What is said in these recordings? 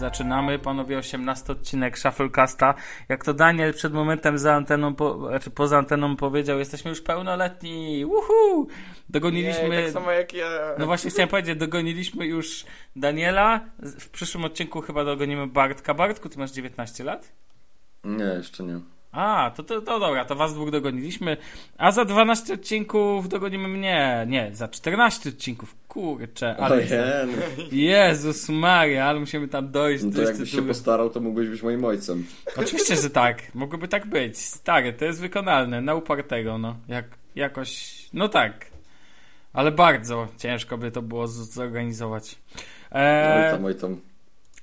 Zaczynamy, panowie, 18 odcinek Shufflecasta. Jak to Daniel przed momentem za anteną, po, znaczy poza anteną powiedział, jesteśmy już pełnoletni. Uhu! Dogoniliśmy. Nie, tak samo jak ja. No właśnie chciałem powiedzieć, dogoniliśmy już Daniela. W przyszłym odcinku chyba dogonimy Bartka. Bartku, ty masz 19 lat? Nie, jeszcze nie. A, to, to, to dobra, to was dwóch dogoniliśmy. A za 12 odcinków dogonimy mnie. Nie, za 14 odcinków. Kurczę, ale. Ojej, no. Jezus Maria, ale musimy tam dojść. no to dojść jakbyś do się postarał, to mógłbyś być moim ojcem. Oczywiście, że tak. Mogłoby tak być. Stary, to jest wykonalne. Na upartego, no. Jak, jakoś. No tak. Ale bardzo ciężko by to było zorganizować. Oj Eee, tam, oj tam.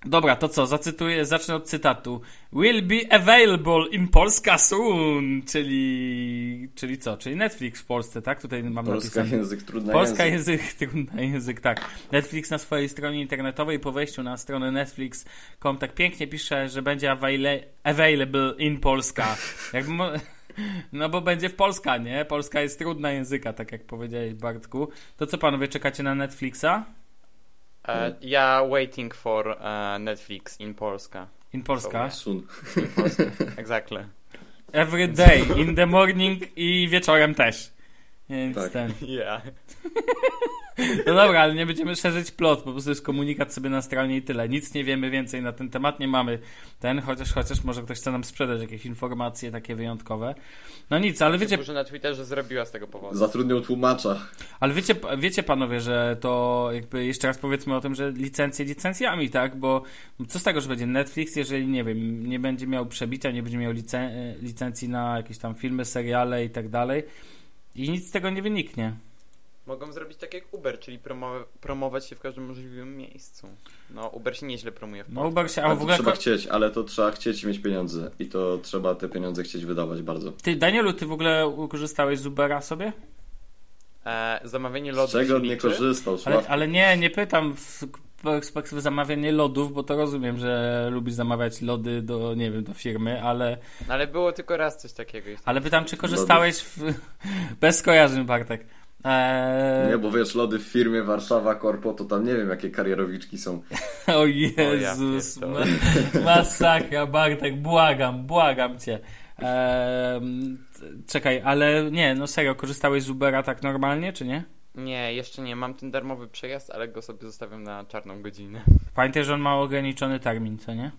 Dobra, to co? Zacytuję, zacznę od cytatu. Will be available in Polska soon. Czyli, czyli co? Czyli Netflix w Polsce, tak? Tutaj mam Polska napisane. język, trudny Polska język. język, trudny język, tak. Netflix na swojej stronie internetowej po wejściu na stronę Netflix.com tak pięknie pisze, że będzie availa- available in Polska. Jak mo- no bo będzie w Polska, nie? Polska jest trudna języka, tak jak powiedziałeś Bartku. To co panowie, czekacie na Netflixa? E, ja waiting for e, Netflix in Polska. In Polska? Sun. In Polska. Exactly. Every day, in the morning i wieczorem też. Więc Tak. ten... Yeah. No dobra, ale nie będziemy szerzyć plot, po prostu jest komunikat sobie na stronie i tyle. Nic nie wiemy więcej na ten temat, nie mamy ten, chociaż chociaż może ktoś chce nam sprzedać jakieś informacje takie wyjątkowe. No nic, ale wiecie, Dużo na Twitterze zrobiła z tego powodu. Zatrudnił tłumacza. ale wiecie, wiecie panowie, że to jakby jeszcze raz powiedzmy o tym, że licencje licencjami, tak? Bo co z tego, że będzie Netflix, jeżeli nie wiem, nie będzie miał przebicia, nie będzie miał licen licencji na jakieś tam filmy, seriale i tak dalej. I nic z tego nie wyniknie. Mogą zrobić tak jak Uber, czyli promo- promować się w każdym możliwym miejscu. No, Uber się nieźle promuje w No Polsce. Uber się, a Ale w to ogóle trzeba chcieć, ale to trzeba chcieć mieć pieniądze. I to trzeba te pieniądze chcieć wydawać bardzo. Ty, Danielu, ty w ogóle korzystałeś z Ubera sobie? E, zamawianie Z lodów czego nie korzystał, Ale, ale nie, nie pytam w perspektywy zamawiania lodów, bo to rozumiem, że lubisz zamawiać lody do, nie wiem, do firmy, ale, No, ale było tylko raz coś takiego. ale pytam, czy korzystałeś w... bez skojarzeń, Bartek. Eee, Nie, bo wiesz, lody w firmie Warszawa Korpo, to tam nie wiem, jakie karierowiczki są. o Jezus, pierdolę. ma, masakra, Bartek, błagam, błagam cię. Eee, czekaj, ale nie, no serio, korzystałeś z Ubera tak normalnie, czy nie? Nie, jeszcze nie. Mam ten darmowy przejazd, ale go sobie zostawiam na czarną godzinę. Pamiętaj, że on ma ograniczony termin, co nie?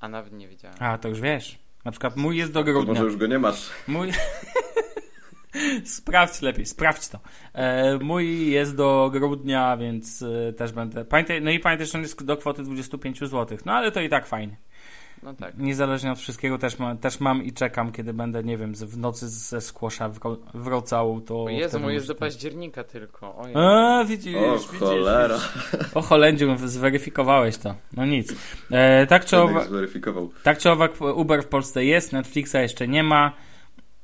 A nawet nie wiedziałem. A, to już wiesz. Na przykład mój jest do To grudnia. może już go nie masz. Mój. sprawdź lepiej, sprawdź to. E, mój jest do grudnia, więc e, też będę. Pamiętaj, no i pamiętaj, że on jest do kwoty 25 zł. No ale to i tak fajnie. No tak. Niezależnie od wszystkiego też, ma, też mam i czekam, kiedy będę, nie wiem, w nocy ze skłosza wro- wracał, to. O Jezu, mój jest do października tylko. Ojej. A, widzisz, O widzisz, cholera. widzisz. O Holendziu, zweryfikowałeś to. No nic. E, tak czy Człowiek owak, zweryfikował. tak czy owak, Uber w Polsce jest, Netflixa jeszcze nie ma.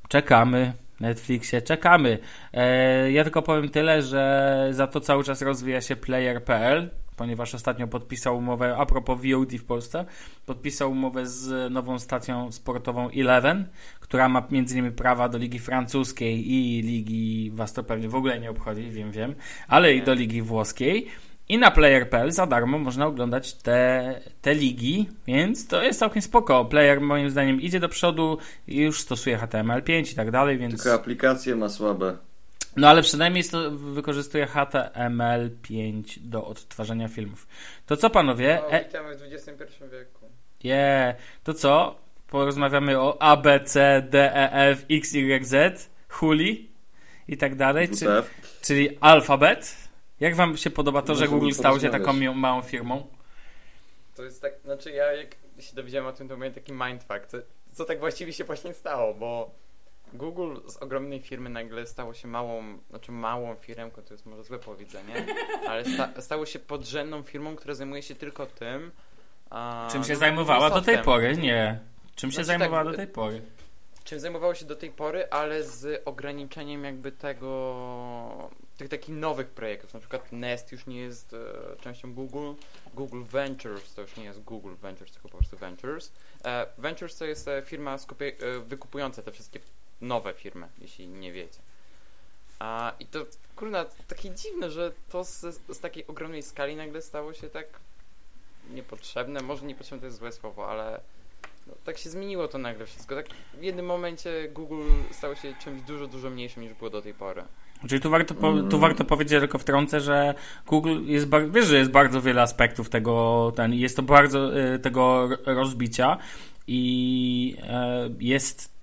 Czekamy. Netflixie, czekamy. E, ja tylko powiem tyle, że za to cały czas rozwija się player.pl, ponieważ ostatnio podpisał umowę, a propos VOD w Polsce, podpisał umowę z nową stacją sportową Eleven, która ma między innymi prawa do ligi francuskiej i ligi, was to pewnie w ogóle nie obchodzi, wiem, wiem, ale i do ligi włoskiej. I na player.pl za darmo można oglądać te, te ligi, więc to jest całkiem spoko. Player moim zdaniem idzie do przodu i już stosuje HTML5 i tak dalej, więc... Tylko aplikacje ma słabe. No ale przynajmniej to wykorzystuje HTML5 do odtwarzania filmów. To co panowie? O, E, witamy w XXI wieku. yeah. To co? Porozmawiamy o A, B, C, D, E, F, X, Y, Z, Huli i tak dalej, czy, WTF. czyli alfabet. Jak wam się podoba to, że Możemy Google stał się taką małą firmą? To jest tak, znaczy ja jak się dowiedziałem o tym, to miałem taki mindfuck, co, co tak właściwie się właśnie stało, bo Google z ogromnej firmy nagle stało się małą, znaczy małą firmką, to jest może złe powiedzenie, ale sta, stało się podrzędną firmą, która zajmuje się tylko tym. A, Czym się no, zajmowała do tej pory? Nie. Czym się Znaczy zajmowała tak, do tej pory? Czym zajmowało się do tej pory, ale z ograniczeniem jakby tego, tych takich nowych projektów, na przykład Nest już nie jest e, częścią Google, Google Ventures to już nie jest Google Ventures, tylko po prostu Ventures. E, Ventures to jest e, firma skupie, e, wykupująca te wszystkie nowe firmy, jeśli nie wiecie. A, I to, kurna, takie dziwne, że to z, z takiej ogromnej skali nagle stało się tak niepotrzebne. Może niepotrzebne to jest złe słowo, ale no, tak się zmieniło to nagle wszystko. Tak w jednym momencie Google stało się czymś dużo, dużo mniejszym niż było do tej pory. Czyli tu warto, po, Mm. tu warto powiedzieć, tylko wtrącę, że Google jest, wiesz, że jest bardzo wiele aspektów tego, ten, jest to bardzo y, tego ro- rozbicia i e, jest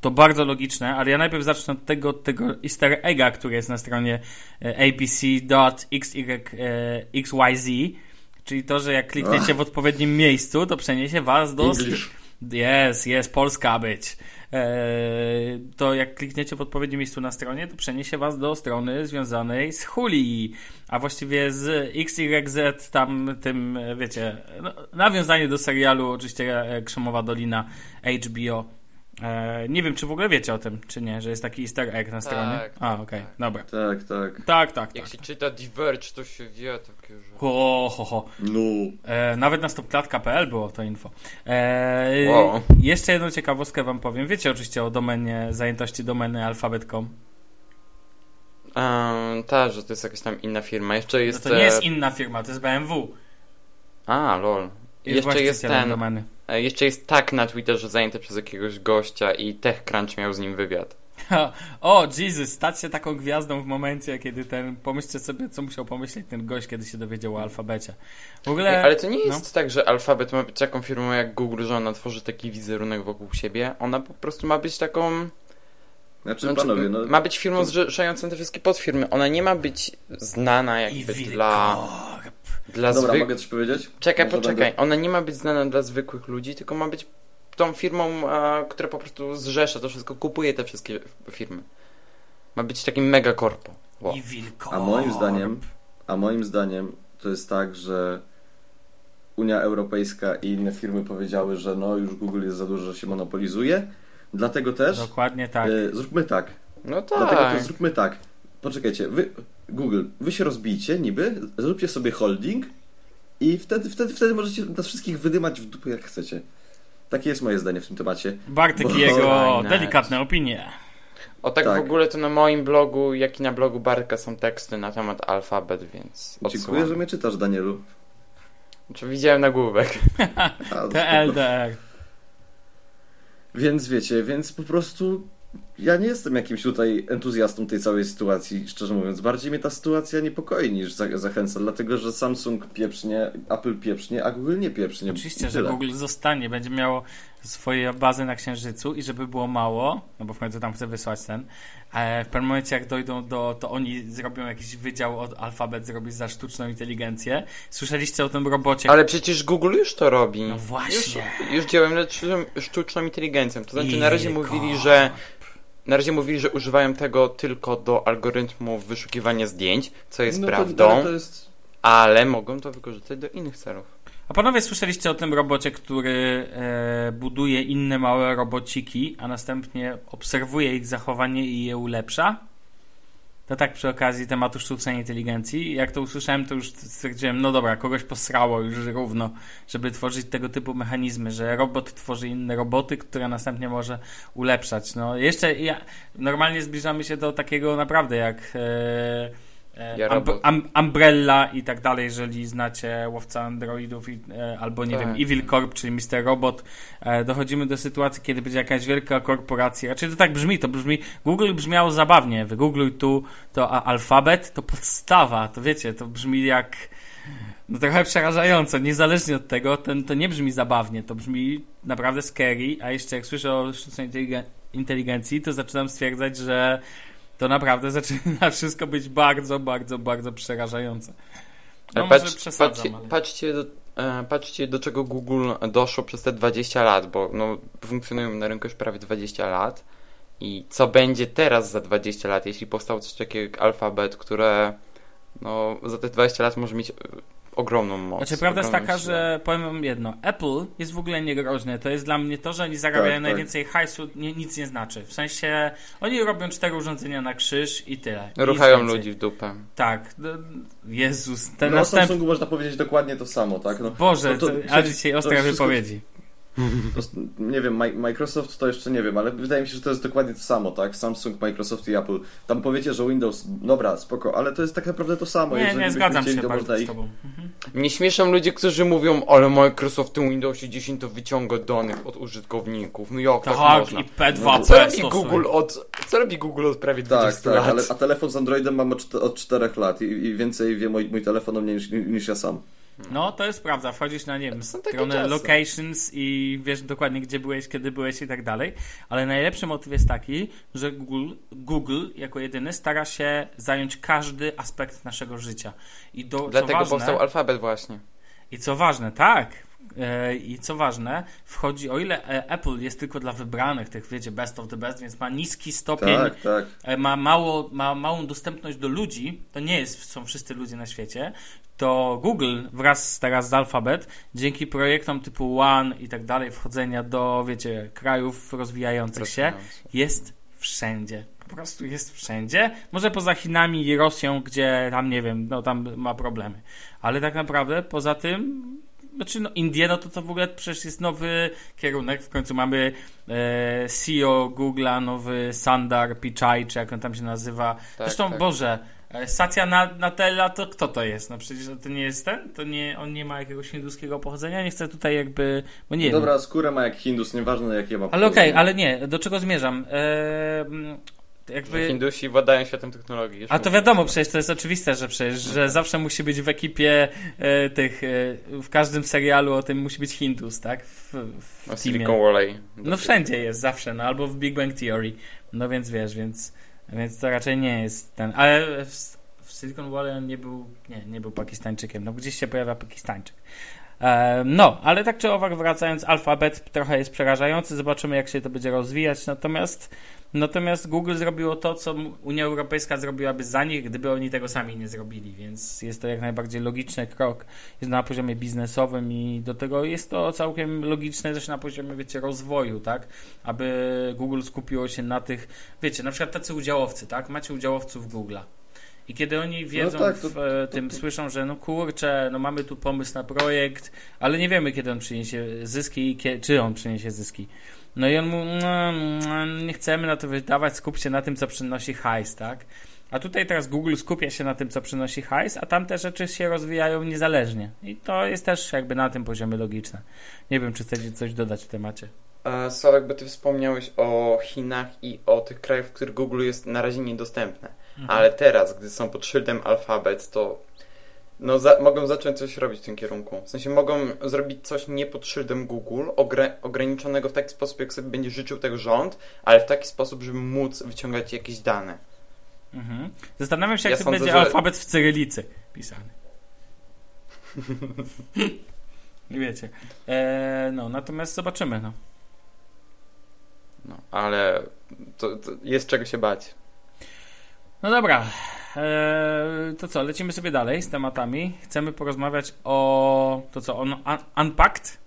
to bardzo logiczne, ale ja najpierw zacznę od tego, tego easter egga, który jest na stronie e, apc.xyz, czyli to, że jak klikniecie w odpowiednim miejscu, to przeniesie was do... English. Jest, jest, Polska być. Eee, to jak klikniecie w odpowiednim miejscu na stronie, to przeniesie was do strony związanej z Huli, a właściwie z XYZ, tam tym, e, wiecie, no, nawiązanie do serialu oczywiście e, Krzemowa Dolina HBO. Eee, nie wiem, czy w ogóle wiecie o tym, czy nie, że jest taki easter egg na stronie. A, tak, okej, tak. dobra. Tak, tak. Tak, tak, Jak tak. się czyta Diverge, to się wie takie, że... Ho, ho, ho. No. E, nawet na stopklatka.pl było to info. E, Wow. Jeszcze jedną ciekawostkę wam powiem. Wiecie oczywiście o domenie, zajętości domeny alfabet.com. Um, ta, że to jest jakaś tam inna firma. Jeszcze No jest... to nie jest e, inna firma, to jest BMW. A, lol. Jest Jeszcze jest ten... domeny. E, Jeszcze jest tak na Twitterze zajęty przez jakiegoś gościa i TechCrunch miał z nim wywiad. o, Jesus, stać się taką gwiazdą w momencie, kiedy ten, pomyślcie sobie, co musiał pomyśleć ten gość, kiedy się dowiedział o alfabecie. W ogóle... Ale to nie no. jest tak, że Alphabet ma być taką firmą jak Google, że ona tworzy taki wizerunek wokół siebie. Ona po prostu ma być taką... Znaczy, Znaczy, panowie, no... Ma być firmą zrzeszającą te wszystkie podfirmy. Ona nie ma być znana I jakby dla. Dla Dobra, zwykłych... mogę coś powiedzieć? Czekaj, Może poczekaj. będę- Ona nie ma być znana dla zwykłych ludzi, tylko ma być tą firmą, a, która po prostu zrzesza to wszystko, kupuje te wszystkie firmy. Ma być takim mega korpo. Wow. I wilkorp. A moim zdaniem, a moim zdaniem to jest tak, że Unia Europejska i inne firmy powiedziały, że no już Google jest za dużo, że się monopolizuje. Dlatego też Dokładnie tak. e, zróbmy tak. No Dlatego tak. to zróbmy tak. Poczekajcie, wy Google, wy się rozbijcie niby, zróbcie sobie holding i wtedy, wtedy, wtedy możecie nas wszystkich wydymać w dupę jak chcecie. Takie jest moje zdanie w tym temacie. Bartek bo- i jego delikatne opinie. O tak, Tak. w ogóle to na moim blogu, jak i na blogu Bartka są teksty na temat alfabet, więc Dziękuję, odsyłam. że mnie czytasz, Danielu. Znaczy, widziałem nagłówek. TLDR. Więc wiecie, więc po prostu ja nie jestem jakimś tutaj entuzjastą tej całej sytuacji, szczerze mówiąc. Bardziej mnie ta sytuacja niepokoi niż za zachęca, dlatego że Samsung pieprznie, Apple pieprznie, a Google nie pieprznie. Oczywiście, że. Google zostanie, będzie miało swoje bazy na Księżycu i żeby było mało, no bo w końcu tam chce wysłać ten, e, w pewnym momencie jak dojdą do, to oni zrobią jakiś wydział od alfabet, zrobić za sztuczną inteligencję. Słyszeliście o tym robocie? Ale przecież Google już to robi. No właśnie. Już, już działają nad sztuczną- inteligencją. To znaczy, I na razie mówili, że na razie mówili, że używają tego tylko do algorytmów wyszukiwania zdjęć, co jest no prawdą, To, ale to jest... ale mogą to wykorzystać do innych celów. A panowie słyszeliście o tym robocie, który e, buduje inne małe robociki, a następnie obserwuje ich zachowanie i je ulepsza? To tak przy okazji tematu sztucznej inteligencji. Jak to usłyszałem, to już stwierdziłem, no dobra, kogoś posrało już równo, żeby tworzyć tego typu mechanizmy, że robot tworzy inne roboty, które następnie może ulepszać. No jeszcze ja, normalnie zbliżamy się do takiego naprawdę jak e, Ja robot. um, Umbrella i tak dalej, jeżeli znacie łowca androidów i, e, albo nie Tak. wiem, Evil Corp, czyli Mr. Robot, e, dochodzimy do sytuacji, kiedy będzie jakaś wielka korporacja. Raczej to tak brzmi, to brzmi, Google brzmiało zabawnie, wygoogluj tu to a, alfabet, to podstawa, to wiecie, to brzmi jak no trochę przerażająco, niezależnie od tego, ten, to nie brzmi zabawnie, to brzmi naprawdę scary, a jeszcze jak słyszę o sztucznej inteligen- inteligencji, to zaczynam stwierdzać, że to naprawdę zaczyna wszystko być bardzo, bardzo, bardzo przerażające. No Ale może patrz, przesadzam, patrzcie, ale... patrzcie, do, e, patrzcie do czego Google doszło przez te 20 lat, bo no, funkcjonują na rynku już prawie 20 lat i co będzie teraz za 20 lat, jeśli powstało coś takiego jak Alphabet, które no, za te 20 lat może mieć e, ogromną moc. Znaczy, prawda jest taka, siłę. że powiem wam jedno. Apple jest w ogóle niegroźne. To jest dla mnie to, że oni zarabiają Tak, tak. najwięcej hajsu, nie, nic nie znaczy. W sensie, oni robią cztery urządzenia na krzyż i tyle. Ruchają ludzi w dupę. Tak. No, Jezus, ten No o następny... Samsungu można powiedzieć dokładnie to samo, tak? No, Boże, no to- to, dzisiaj to ostre wszystko- wypowiedzi. Nie wiem, Mi- Microsoft to jeszcze nie wiem, ale wydaje mi się, że to jest dokładnie to samo, tak? Samsung, Microsoft i Apple. Tam powiecie, że Windows, dobra, spoko, ale to jest tak naprawdę to samo. Nie, Jeżeli nie zgadzam chcieli, się bardzo ich tobą. Mhm. Mnie śmieszą ludzie, którzy mówią, ale Microsoft w tym Windowsie 10 to wyciąga danych od użytkowników. No jak tak, Tak, można? i P2P Co robi. Google od, co robi Google od prawie Tak, 20 tak, lat? ale, a telefon z Androidem mam od, od 4 lat i, i więcej wie mój, mój telefon o mnie niż, niż ja sam. No, to jest prawda. Wchodzisz na, nie wiem, stronę locations i wiesz dokładnie, gdzie byłeś, kiedy byłeś i tak dalej. Ale najlepszy motyw jest taki, że Google, Google jako jedyny stara się zająć każdy aspekt naszego życia. I do, Dlatego ważne, powstał alfabet właśnie. I co ważne, tak. E, I co ważne, wchodzi, o ile e, Apple jest tylko dla wybranych, tych wiecie, best of the best, więc ma niski stopień Tak, tak. e, ma, mało, ma małą dostępność do ludzi, to nie jest, są wszyscy ludzie na świecie, to Google wraz teraz z Alphabet, dzięki projektom typu One i tak dalej, wchodzenia do, wiecie, krajów rozwijających się, jest wszędzie. Po prostu jest wszędzie. Może poza Chinami i Rosją, gdzie tam, nie wiem, no tam ma problemy. Ale tak naprawdę poza tym, znaczy no Indie, no to to w ogóle przecież jest nowy kierunek. W końcu mamy e, CEO Google'a, nowy Sundar Pichai, czy jak on tam się nazywa. Tak, Zresztą, tak. Boże, e, Satya Na- Nadella, to kto to jest? No przecież to nie jest ten? To nie, on nie ma jakiegoś hinduskiego pochodzenia? Nie chcę tutaj jakby, bo nie wiem. Dobra, skórę ma jak Hindus, nieważne jakie ma Ale okej, pochodzenie. ale nie, do czego zmierzam? Eee, jakby... Hindusi władają światem technologii. już A to wiadomo, przecież to jest oczywiste, że przecież, że zawsze musi być w ekipie e, tych, e, w każdym serialu o tym musi być Hindus, tak? W, w No. Silicon Valley. No wszędzie jest, zawsze, no albo w Big Bang Theory. No więc wiesz, więc, więc to raczej nie jest ten, ale w, w Silicon Valley on nie był, nie, nie był Pakistańczykiem, no gdzieś się pojawia Pakistańczyk. E, no, ale tak czy owak wracając, alfabet trochę jest przerażający, zobaczymy jak się to będzie rozwijać, natomiast Natomiast Google zrobiło to, co Unia Europejska zrobiłaby za nich, gdyby oni tego sami nie zrobili, więc jest to jak najbardziej logiczny krok. Jest na poziomie biznesowym i do tego jest to całkiem logiczne też na poziomie, wiecie, rozwoju, tak? Aby Google skupiło się na tych, wiecie, na przykład tacy udziałowcy, tak? Macie udziałowców Google'a. I kiedy oni wiedzą, tak, to- w e, tym słyszą, że no kurczę, no mamy tu pomysł na projekt, ale nie wiemy, kiedy on przyniesie zyski i kie- czy on przyniesie zyski. No i on mu, no, no, nie chcemy na to wydawać, skup się na tym, co przynosi hajs, tak? A tutaj teraz Google skupia się na tym, co przynosi hajs, a tamte rzeczy się rozwijają niezależnie. I to jest też jakby na tym poziomie logiczne. Nie wiem, czy chcecie coś dodać w temacie. E, Sławek, bo ty wspomniałeś o Chinach i o tych krajach, w których Google jest na razie niedostępne. Mhm. Ale teraz, gdy są pod szyldem alfabet, to no, za, mogą zacząć coś robić w tym kierunku. W sensie mogą zrobić coś nie pod szyldem Google, ogre, ograniczonego w taki sposób, jak sobie będzie życzył tego rząd, ale w taki sposób, żeby móc wyciągać jakieś dane. Mhm. Zastanawiam się, jak Ja to sądzę, będzie że- alfabet w cyrylicy pisany. Nie wiecie. E, no, natomiast zobaczymy, no. No, ale to, to jest czego się bać. No dobra. E, to co, lecimy sobie dalej z tematami. Chcemy porozmawiać o. To co, on, un, Unpacked?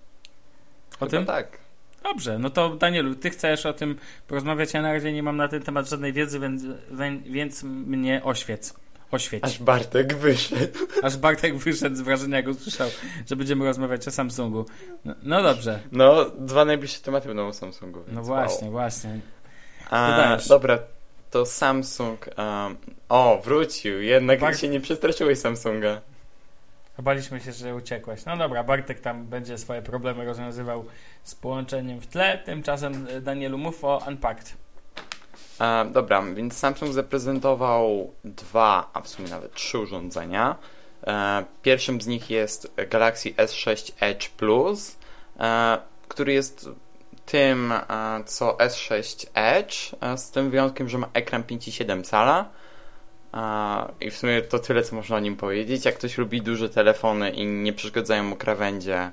O Chyba tym? tak. Dobrze, no to Danielu, ty chcesz o tym porozmawiać. Ja na razie nie mam na ten temat żadnej wiedzy, więc, więc mnie oświec. Oświeć. Aż Bartek wyszedł. Aż Bartek wyszedł z wrażenia, jak usłyszał, że będziemy rozmawiać o Samsungu. No, no dobrze. No, dwa najbliższe tematy będą o Samsungu. No wow. właśnie, właśnie. A, dobra, to Samsung. Um, o, wrócił. Jednak Bart- się nie przestraszyłeś Samsunga. Baliśmy się, że uciekłeś. No dobra, Bartek tam będzie swoje problemy rozwiązywał z połączeniem w tle. Tymczasem e, Danielu mów o Unpacked. A, dobra, więc Samsung zaprezentował dwa, a w sumie nawet trzy urządzenia. E, pierwszym z nich jest Galaxy S6 Edge Plus, e, który jest tym, e, co S6 Edge, e, z tym wyjątkiem, że ma ekran 5,7 cala. E, I w sumie to tyle, co można o nim powiedzieć. Jak ktoś lubi duże telefony i nie przeszkadzają mu krawędzie,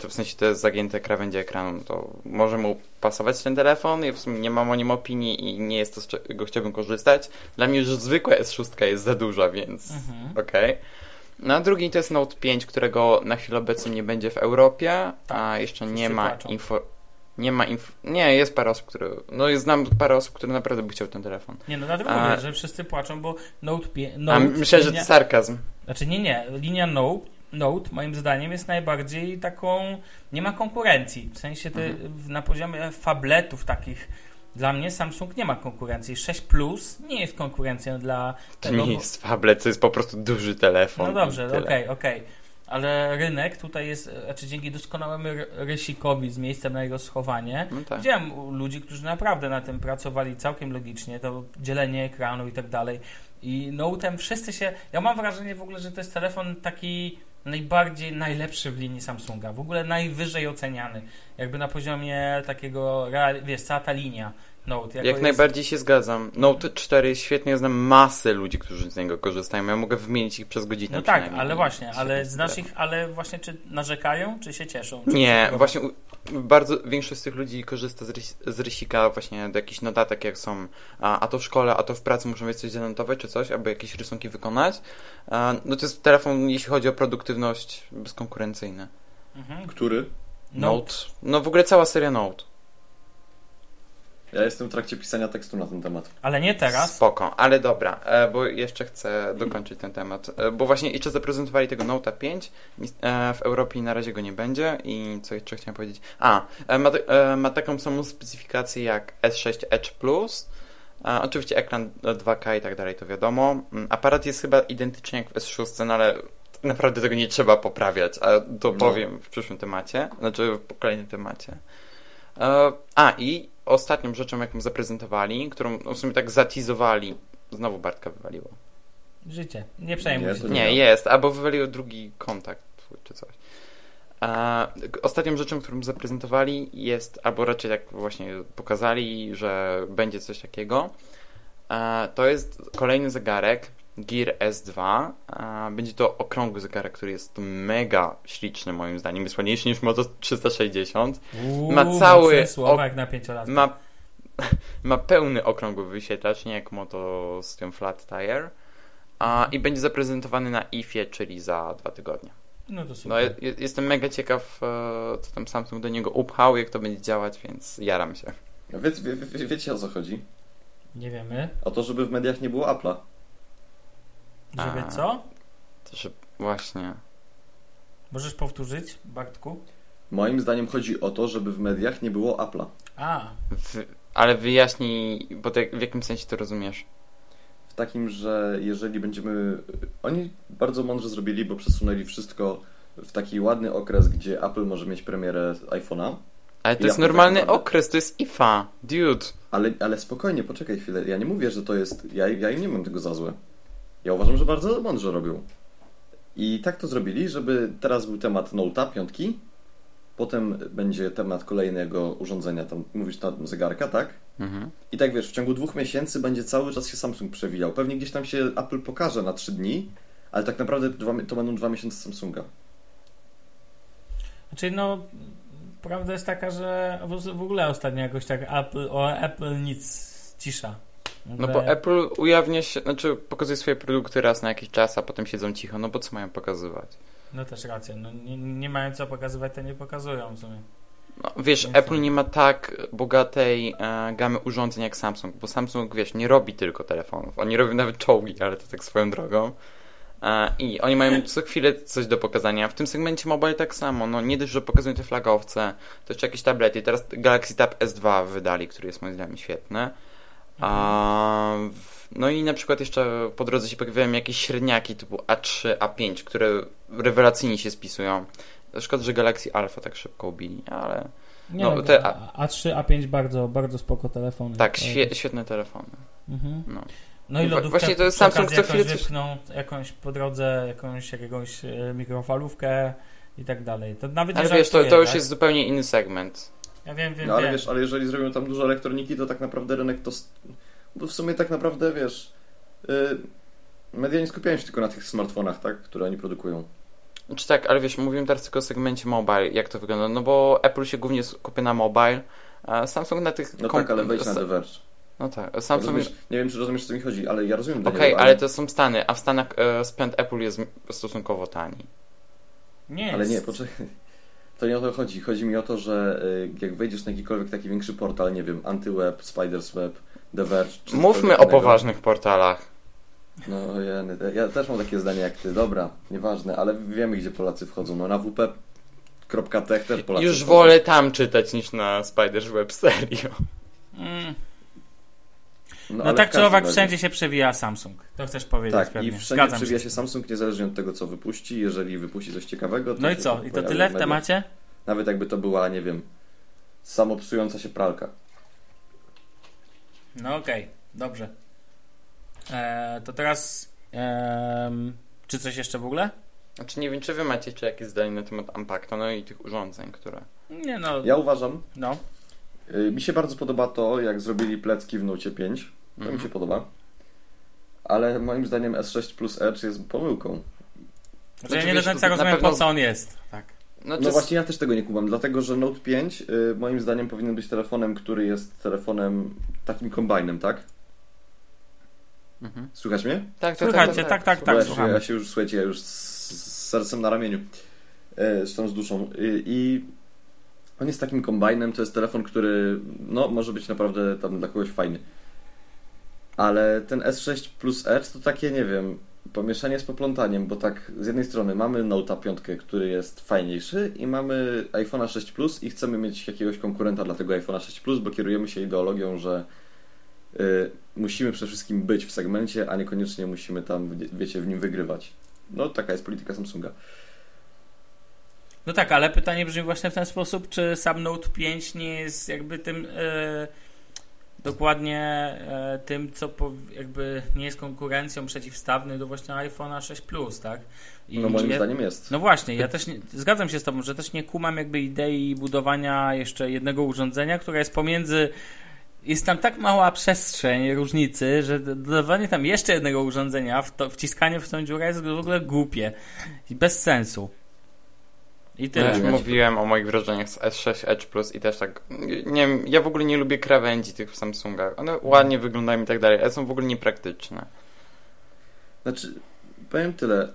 to w sensie to jest zagięte krawędzie ekranu, to może mu pasować ten telefon. Ja w sumie nie mam o nim opinii i nie jest to, z czego chciałbym korzystać. Dla mnie już zwykła S6 jest za duża, więc Mhm. okej. No a drugi to jest Note 5, którego na chwilę obecną nie będzie w Europie, a jeszcze nie Wszyscy ma info... Nie ma inf... Nie, jest parę osób, które... No jest znam parę osób, które naprawdę by chciał ten telefon. Nie, no dlatego A- mówię, że wszyscy płaczą, bo Note, pie, A Note myślę, że to linia, sarkazm. Znaczy nie, nie, linia Note, Note moim zdaniem jest najbardziej taką, nie ma konkurencji, w sensie ty, w- na poziomie fabletów takich dla mnie Samsung nie ma konkurencji. 6 Plus nie jest konkurencją dla To tego. nie bo- jest tablet, to jest po prostu duży telefon. No dobrze, okej, okej. Ale rynek tutaj jest, znaczy dzięki doskonałemu ry- rysikowi z miejscem na jego schowanie, No tak. Widziałem ludzi, którzy naprawdę na tym pracowali całkiem logicznie, to dzielenie ekranu i tak dalej. I Note'em wszyscy się. Ja mam wrażenie w ogóle, że to jest telefon taki najbardziej najlepszy w linii Samsunga. W ogóle najwyżej oceniany. Jakby na poziomie takiego, wiesz, cała ta linia Note. jako Jak jest- najbardziej się zgadzam. Note 4 jest świetny, ja znam masę ludzi, którzy z niego korzystają. Ja mogę wymienić ich przez godzinę. No tak, ale właśnie, ale znasz telefon. ich, ale właśnie czy narzekają, czy się cieszą? Czy Nie, czy- właśnie bardzo większość z tych ludzi korzysta z, rys, z rysika właśnie do jakichś notatek, jak są a, a to w szkole, a to w pracy muszą mieć coś zanotować czy coś, albo jakieś rysunki wykonać. A, no to jest telefon, jeśli chodzi o produktywność, bezkonkurencyjny. Mhm. Który? Note. No w ogóle cała seria Note. Ja jestem w trakcie pisania tekstu na ten temat. Ale nie teraz. Spoko, ale dobra, e, bo jeszcze chcę dokończyć ten temat. E, Bo właśnie jeszcze zaprezentowali tego Note'a 5, nic- e, w Europie na razie go nie będzie i co jeszcze chciałem powiedzieć? A, e, ma, ma taką samą specyfikację jak S6 Edge Plus, oczywiście ekran 2K i tak dalej, to wiadomo. Mm, Aparat jest chyba identyczny jak w S6, no ale naprawdę tego nie trzeba poprawiać, a to No. powiem w przyszłym temacie, znaczy w kolejnym temacie. E, A i ostatnią rzeczą, jaką zaprezentowali, którą w sumie tak zatizowali, znowu Bartka wywaliło. Życie. Nie przejmuj się. Nie, jest, albo wywaliło drugi kontakt twój, czy coś. E, ostatnią rzeczą, którą zaprezentowali jest, albo raczej tak właśnie pokazali, że będzie coś takiego. E, to jest kolejny zegarek Gear S2. E, będzie to okrągły zegarek, który jest mega śliczny moim zdaniem. Jest ładniejszy niż Moto 360. Uuu, Ma cały słowa ok- jak na. Ma, ma pełny okrągły wyświetlacz, nie jak Moto z tym flat tire. A, I będzie zaprezentowany na IFie, czyli za dwa tygodnie. No to No, super. je, jestem mega ciekaw, e, co tam Samsung do niego upchał, jak to będzie działać, więc jaram się. Wie, wie, wie, wiecie o co chodzi? Nie wiemy. O to, żeby w mediach nie było Apple'a. Żeby A. co? To, że właśnie. Możesz powtórzyć, Bartku? Moim zdaniem chodzi o to, żeby w mediach nie było Apple'a. A, W, ale wyjaśnij, bo ty, w jakim sensie to rozumiesz? W takim, że jeżeli będziemy. Oni bardzo mądrze zrobili, bo przesunęli wszystko w taki ładny okres, gdzie Apple może mieć premierę iPhone'a. Ale to jest tak normalny naprawdę- okres, to jest IFA, dude. Ale, ale spokojnie, poczekaj chwilę. Ja nie mówię, że to jest. Ja, ja im nie mam tego za złe. Ja uważam, że bardzo mądrze robią. I tak to zrobili, żeby teraz był temat Note'a, piątki. Potem będzie temat kolejnego urządzenia, tam mówisz tam zegarka, tak? Mhm. I tak wiesz, w ciągu dwóch miesięcy będzie cały czas się Samsung przewijał. Pewnie gdzieś tam się Apple pokaże na trzy dni, ale tak naprawdę dwa, to będą dwa miesiące Samsunga. znaczy no, prawda jest taka, że w w ogóle ostatnio jakoś tak Apple, o Apple nic, cisza. No bo Apple ujawnia się, znaczy pokazuje swoje produkty raz na jakiś czas, a potem siedzą cicho, no bo co mają pokazywać? No też racja, no, nie, nie mają co pokazywać, to nie pokazują w sumie. No, wiesz, Nie Apple nie ma tak bogatej e, gamy urządzeń jak Samsung, bo Samsung, wiesz, nie robi tylko telefonów. Oni robią nawet czołgi, ale to tak swoją drogą. E, I oni mają co chwilę coś do pokazania. W tym segmencie mobile tak samo. No nie dość, że pokazują te flagowce, to jeszcze jakieś tablety. Teraz Galaxy Tab S2 wydali, który jest moim zdaniem świetny. A, no i na przykład jeszcze po drodze się pojawiają jakieś średniaki typu A3, A5, które rewelacyjnie się spisują. Szkoda, że Galaxy Alpha tak szybko ubili, ale Nie No, no, te- A, A3, A5 bardzo, bardzo spoko telefony. tak, świe, świetne telefony. Mhm. No. No i lodówkę właśnie to Samsung co jakąś chwilę coś- jakąś po drodze, jakąś, jakąś e, mikrofalówkę i tak dalej. To nawet Ale wiesz, to, to już tak? jest zupełnie inny segment. Ja wiem, wiem, No ale wiem. wiesz, ale jeżeli zrobią tam dużo elektroniki, to tak naprawdę rynek to... Bo w sumie tak naprawdę, wiesz... Yy, media nie skupiają się tylko na tych smartfonach, tak? Które oni produkują. Znaczy tak, ale wiesz, mówimy teraz tylko o segmencie mobile, jak to wygląda, no bo Apple się głównie skupia na mobile, a Samsung na tych... No kom- tak, ale wejdź na The Verge. No tak, Samsung... Rozumiesz, nie wiem, czy rozumiesz, o co mi chodzi, ale ja rozumiem Okej, Danielu, ale to są Stany, a w Stanach e, sprzęt Apple jest stosunkowo tani. Nie Ale nie, poczekaj. To nie o to chodzi. Chodzi mi o to, że y, jak wejdziesz na jakikolwiek taki większy portal, nie wiem, AntyWeb, Spiders Web, The Verge... czy Mówmy o poważnych portalach. No jeny, ja też mam takie zdanie jak ty, dobra, nieważne, ale wiemy gdzie Polacy wchodzą, no na wp.tech też Polacy Już wchodzą. wolę tam czytać niż na Spider's Web, serio. Mm. No, ale tak czy owak razie- wszędzie się przewija Samsung. To chcesz powiedzieć Tak, pewnie. i wszędzie Zgadzam przewija się. się Samsung niezależnie od tego, co wypuści. Jeżeli wypuści coś ciekawego, to No i co? I to tyle w temacie? Nawet jakby to była, nie wiem, samopsująca się pralka. No okej, dobrze. E, to teraz em, czy coś jeszcze w ogóle? Znaczy nie wiem, czy wy macie czy jakieś zdanie na temat Unpackta, no i tych urządzeń, które... Nie no, Ja uważam, no. y, mi się bardzo podoba to, jak zrobili plecki w Note 5. To Mhm. mi się podoba. Ale moim zdaniem S6 Plus Edge jest pomyłką. Znaczy, ja Znaczy, nie do końca rozumiem pewno- po co on jest. Tak. No, No właśnie ja też tego nie kumam, dlatego że Note 5 y, moim zdaniem powinien być telefonem, który jest telefonem takim kombajnem, tak? Mhm. Słychać mnie? Tak, tak, Słuchajcie, tak, tak, Bo tak, ja, się, słuchamy. ja się już, słuchajcie, ja już z, z sercem na ramieniu, e, z tą z duszą. I, I on jest takim kombajnem, to jest telefon, który no, może być naprawdę tam dla kogoś fajny. Ale ten S6 Plus Edge to takie, nie wiem, pomieszanie z poplątaniem, bo tak z jednej strony mamy Note 5, który jest fajniejszy i mamy iPhone'a 6 Plus i chcemy mieć jakiegoś konkurenta dla tego iPhone'a 6 Plus, bo kierujemy się ideologią, że y, musimy przede wszystkim być w segmencie, a niekoniecznie musimy tam, wie- wiecie, w nim wygrywać. No taka jest polityka Samsunga. No tak, ale pytanie brzmi właśnie w ten sposób, czy sam Note 5 nie jest jakby tym e, dokładnie e, tym, co jakby nie jest konkurencją przeciwstawny do właśnie iPhone'a 6 Plus, tak? I No moim ja, zdaniem jest. No właśnie, ja też nie, zgadzam się z Tobą, że też nie kumam jakby idei budowania jeszcze jednego urządzenia, które jest pomiędzy. Jest tam tak mała przestrzeń różnicy, że dodawanie tam jeszcze jednego urządzenia, w to, wciskanie w tą dziurę jest w ogóle głupie i bez sensu. I tyle. już Ja- mówiłem o moich wrażeniach z S6 Edge Plus i też tak, nie wiem, ja w ogóle nie lubię krawędzi tych w Samsungach. One ładnie wyglądają i tak dalej, ale są w ogóle niepraktyczne. Znaczy, powiem tyle.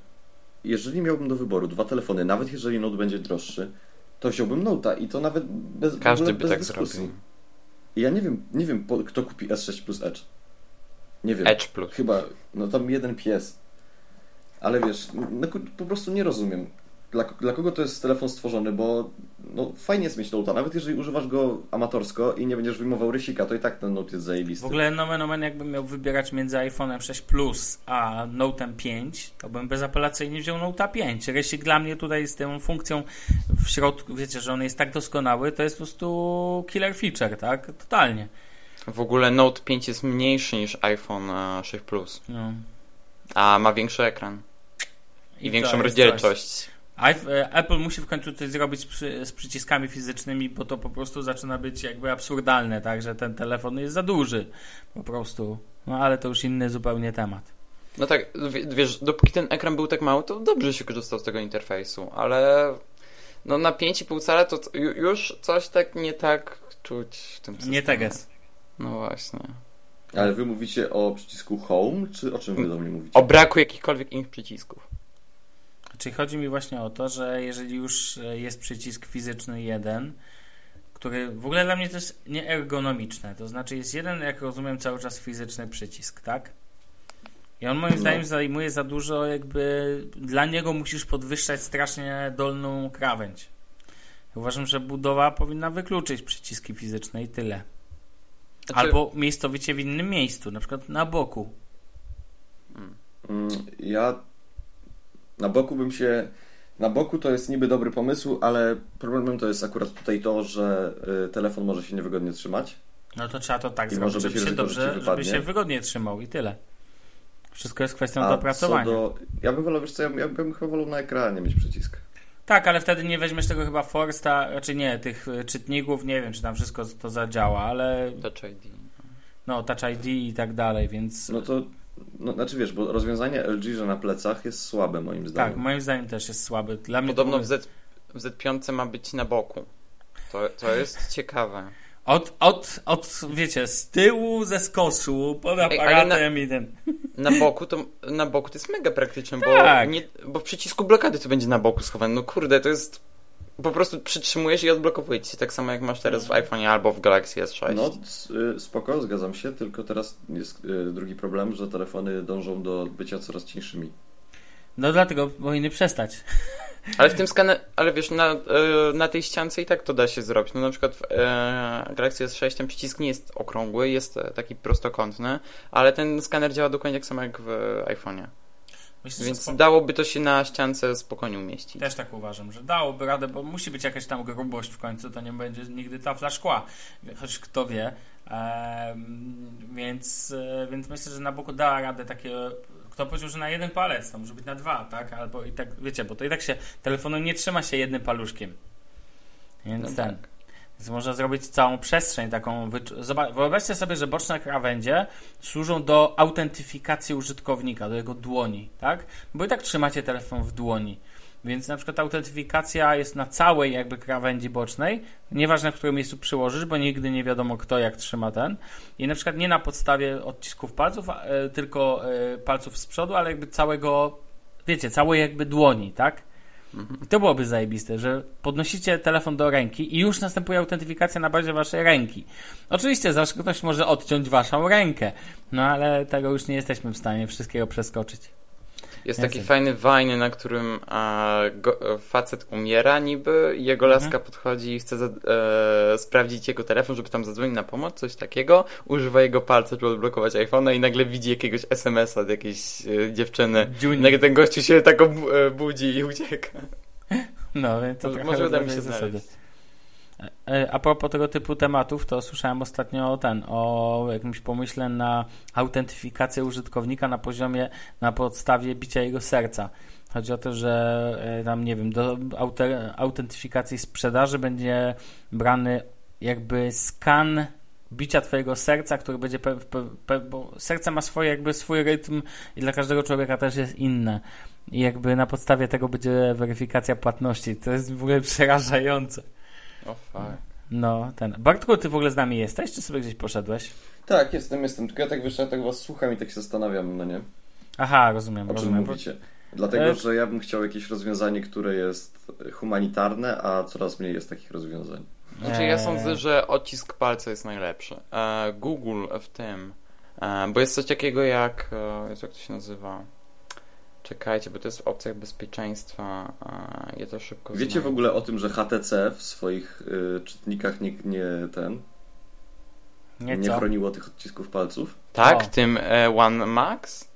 Jeżeli miałbym do wyboru dwa telefony, nawet jeżeli Note będzie droższy, to wziąłbym Note'a i to nawet bez, Każdy by bez tak dyskusji. zrobił. I ja nie wiem, nie wiem kto kupi S6 plus Edge. Nie wiem. Edge Plus. Chyba, no tam jeden pies. Ale wiesz, no, po prostu nie rozumiem. Dla, dla kogo to jest telefon stworzony, bo no, fajnie jest mieć Note'a, nawet jeżeli używasz go amatorsko i nie będziesz wyjmował rysika, to i tak ten Note jest W zajebisty. ogóle nomen omen jakbym miał wybierać między iPhone'em 6 Plus a Note'em 5, to bym bezapelacyjnie wziął Note'a 5. Rysik dla mnie tutaj z tą funkcją w środku, wiecie, że on jest tak doskonały, to jest po prostu killer feature, tak? Totalnie. W ogóle Note 5 jest mniejszy niż iPhone e, 6 Plus, No. a ma większy ekran i, to większą rozdzielczość. e, Apple musi w końcu coś zrobić z, przy, z przyciskami fizycznymi, bo to po prostu zaczyna być jakby absurdalne, tak? Że ten telefon jest za duży. Po prostu. No ale to już inny zupełnie temat. No tak, wiesz, dopóki ten ekran był tak mały, to dobrze się korzystał z tego interfejsu, ale no na 5,5 cala to już coś tak nie tak czuć w tym systemie. Nie teges. No właśnie. Ale wy mówicie o przycisku Home, czy o czym wy do mnie mówicie? O braku jakichkolwiek innych przycisków. Czyli chodzi mi właśnie o to, że jeżeli już e, jest przycisk fizyczny jeden, który w ogóle dla mnie to jest nieergonomiczne, to znaczy jest jeden, jak rozumiem, cały czas fizyczny przycisk, tak? I on moim No. zdaniem zajmuje za dużo, jakby dla niego musisz podwyższać strasznie dolną krawędź. Uważam, że budowa powinna wykluczyć przyciski fizyczne i tyle. Znaczy- Albo miejscowicie w innym miejscu, na przykład na boku. Ja na boku bym się. Na boku to jest niby dobry pomysł, ale problemem to jest akurat tutaj to, że y, telefon może się niewygodnie trzymać. No to trzeba to tak I zrobić, może żeby się dobrze, żeby się wygodnie trzymał i tyle. Wszystko jest kwestią A dopracowania. co do. Ja bym wolał, wiesz co, ja, ja bym chyba wolał na ekranie mieć przycisk. Tak, ale wtedy nie weźmiesz tego chyba Forsta, znaczy nie, tych y, czytników, nie wiem, czy tam wszystko to zadziała, ale Touch ID. no, Touch ID i tak dalej, więc No to. No, znaczy wiesz, bo rozwiązanie LG, że na plecach jest słabe moim zdaniem. tak, moim zdaniem też jest słaby. Dla mnie Podobno w, Z, w Z5 ma być na boku. To, to jest ciekawe. od, od, od, wiecie, z tyłu, ze skosu, pod aparatem i ten. Na boku to, na boku to jest mega praktyczne, Tak. bo, nie, bo w przycisku blokady to będzie na boku schowane. No kurde, to jest po prostu przytrzymujesz i odblokowuje ci się, tak samo jak masz teraz w iPhone'ie albo w Galaxy S6. No, y, spoko, zgadzam się, tylko teraz jest y, drugi problem, że telefony dążą do bycia coraz cieńszymi. No dlatego powinny przestać. Ale w tym skaner, ale wiesz, na, e, na tej ściance i tak to da się zrobić. No na przykład w e, Galaxy S6 ten przycisk nie jest okrągły, jest e, taki prostokątny, ale ten skaner działa dokładnie tak samo jak w e, iPhone'ie. Myślę, Więc dałoby to się na ściance spokojnie umieścić. Też tak uważam, że dałoby radę, bo musi być jakaś tam grubość w końcu, to nie będzie nigdy tafla szkła, choć kto wie. Więc, e, więc myślę, że na boku da radę takie. Kto powiedział, że na jeden palec, to może być na dwa, tak? Albo i tak, wiecie, bo to i tak się telefonu nie trzyma się jednym paluszkiem. Więc No ten. Więc można zrobić całą przestrzeń taką. Zobacz, wyobraźcie sobie, że boczne krawędzie służą do autentyfikacji użytkownika, do jego dłoni, tak? Bo i tak trzymacie telefon w dłoni. Więc na przykład autentyfikacja jest na całej jakby krawędzi bocznej, nieważne w którym miejscu przyłożysz, bo nigdy nie wiadomo kto jak trzyma ten. I na przykład nie na podstawie odcisków palców, e, tylko e, palców z przodu, ale jakby całego, wiecie, całej jakby dłoni, tak? I to byłoby zajebiste, że podnosicie telefon do ręki i już następuje autentyfikacja na bazie waszej ręki. Oczywiście zawsze ktoś może odciąć waszą rękę, no ale tego już nie jesteśmy w stanie wszystkiego przeskoczyć. Jest taki fajny Vine, na którym a, go, e, facet umiera niby jego Mhm. laska podchodzi i chce za, e, sprawdzić jego telefon, żeby tam zadzwonić na pomoc, coś takiego. Używa jego palca, żeby odblokować iPhone'a i nagle widzi jakiegoś SMS-a od jakiejś e, dziewczyny. I Juni. nagle ten gościu się tak obu- e, budzi i ucieka. No, więc to To trochę może uda mi się rozwiązuje zasady. E, A propos tego typu tematów, to słyszałem ostatnio o ten, o jakimś pomyśle na autentyfikację użytkownika na poziomie, na podstawie bicia jego serca. Chodzi o to, że e, tam, nie wiem, do aute- autentyfikacji sprzedaży będzie brany jakby skan bicia twojego serca, który będzie pe- pe- pe- bo serce ma swoje jakby swój rytm i dla każdego człowieka też jest inne. I jakby na podstawie tego będzie weryfikacja płatności. To jest w ogóle przerażające. O fuck. No, ten. Bartku, ty w ogóle z nami jesteś, czy sobie gdzieś poszedłeś? Tak, jestem, jestem. Tylko ja tak ja tak was słucham i tak się zastanawiam, no nie? Aha, rozumiem, O czym rozumiem. mówicie. Dlatego, E- że ja bym chciał jakieś rozwiązanie, które jest humanitarne, a coraz mniej jest takich rozwiązań. Znaczy ja sądzę, że odcisk palca jest najlepszy. E, Google w tym, e, bo jest coś takiego jak, e, jak to się nazywa? Czekajcie, bo to jest w opcjach bezpieczeństwa. Ja to szybko Wiecie w znajdę. ogóle o tym, że HTC w swoich y, czytnikach nie, nie ten Nie, nie chroniło tych odcisków palców? Tak, O. tym e, One Max?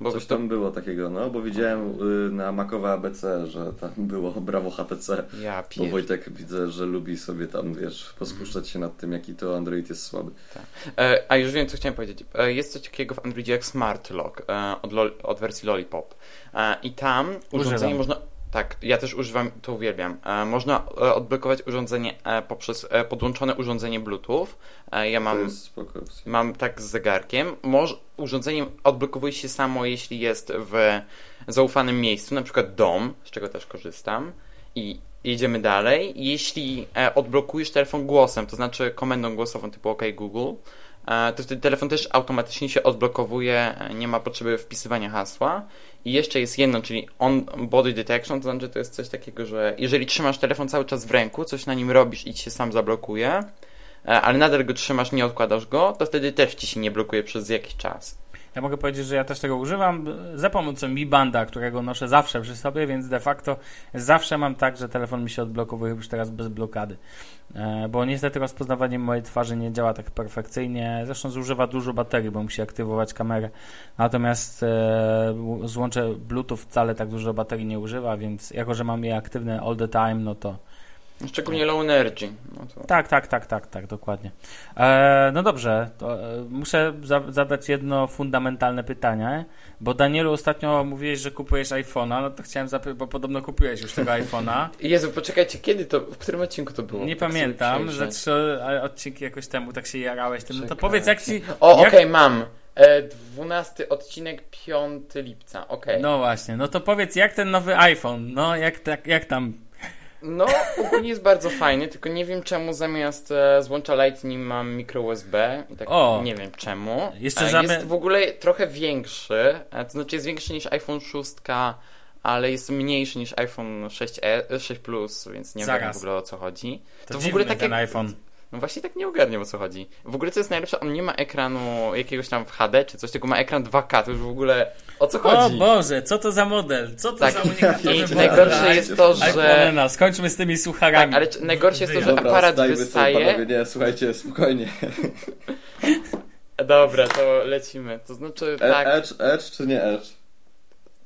Bo Coś to, tam było takiego, no, bo widziałem y, na Macowe ABC, że tam było brawo HTC, ja bo pier... Wojtek widzę, że lubi sobie tam, wiesz, pospuszczać się nad tym, jaki to Android jest słaby. E, a już wiem, co chciałem powiedzieć. E, jest coś takiego w Androidzie jak Smart Lock e, od, lol, od wersji Lollipop. E, I tam urządzenie Używam. można. Tak, ja też używam, to uwielbiam. E, można e, odblokować urządzenie e, poprzez podłączone urządzenie Bluetooth. Ja mam. Mam tak z zegarkiem. Moż, urządzenie odblokowuje się samo, jeśli jest w zaufanym miejscu, na przykład dom, z czego też korzystam. I jedziemy dalej. Jeśli odblokujesz telefon głosem, to znaczy komendą głosową typu OK Google, to wtedy telefon też automatycznie się odblokowuje, e, nie ma potrzeby wpisywania hasła. I jeszcze jest jedno, czyli on body detection, to znaczy to jest coś takiego, że jeżeli trzymasz telefon cały czas w ręku, coś na nim robisz i ci się sam zablokuje, e, ale nadal go trzymasz, nie odkładasz go, to wtedy też ci się nie blokuje przez jakiś czas. Ja mogę powiedzieć, że ja też tego używam za pomocą Mi Banda, którego noszę zawsze przy sobie, więc de facto zawsze mam tak, że telefon mi się odblokowuje już teraz bez blokady. E, Bo niestety rozpoznawanie mojej twarzy nie działa tak perfekcyjnie. Zresztą zużywa dużo baterii, bo musi aktywować kamerę. Natomiast e, złącze Bluetooth wcale tak dużo baterii nie używa, więc jako, że mam je aktywne all the time, no to Szczególnie low energy. No to... tak, tak, tak, tak, tak, dokładnie. E, no dobrze, to, e, muszę za, zadać jedno fundamentalne pytanie, bo Danielu ostatnio mówiłeś, że kupujesz iPhone'a, no to chciałem zapytać, bo podobno kupiłeś już tego iPhone'a. Jezu, poczekajcie, kiedy to, w którym odcinku to było? Nie Tak pamiętam, że trzy e, odcinki jakoś temu tak się jarałeś tym. No to powiedz, jak ci... O, jak- okej, mam. E, 12 odcinek, 5 lipca, okej. No właśnie, no to powiedz, jak ten nowy iPhone, no jak, tak, jak tam... No, ogólnie jest bardzo fajny, tylko nie wiem czemu zamiast e, złącza Lightning mam micro USB. I tak O. nie wiem czemu. Jeszcze E, Jest w ogóle trochę większy, e, to znaczy jest większy niż iPhone 6 ale jest mniejszy niż iPhone 6e, 6 Plus, więc nie Zaraz. w ogóle o co chodzi. To, To w ogóle tak jak- iPhone. No właśnie tak nie ogarniam o co chodzi. W ogóle co jest najlepsze, on nie ma ekranu jakiegoś tam w HD czy coś, tylko ma ekran 2K, to już w ogóle o co O chodzi? Boże, co to za model? Co to Tak. za unikatowy I model? najgorsze jest to, że... skończmy z tymi sucharami. Tak, ale czy- najgorsze jest to, że Dobra, aparat wystaje. Sobie, panowie, nie, słuchajcie, spokojnie. Dobra, to lecimy. To znaczy E- tak, Edge, Edge czy nie Edge?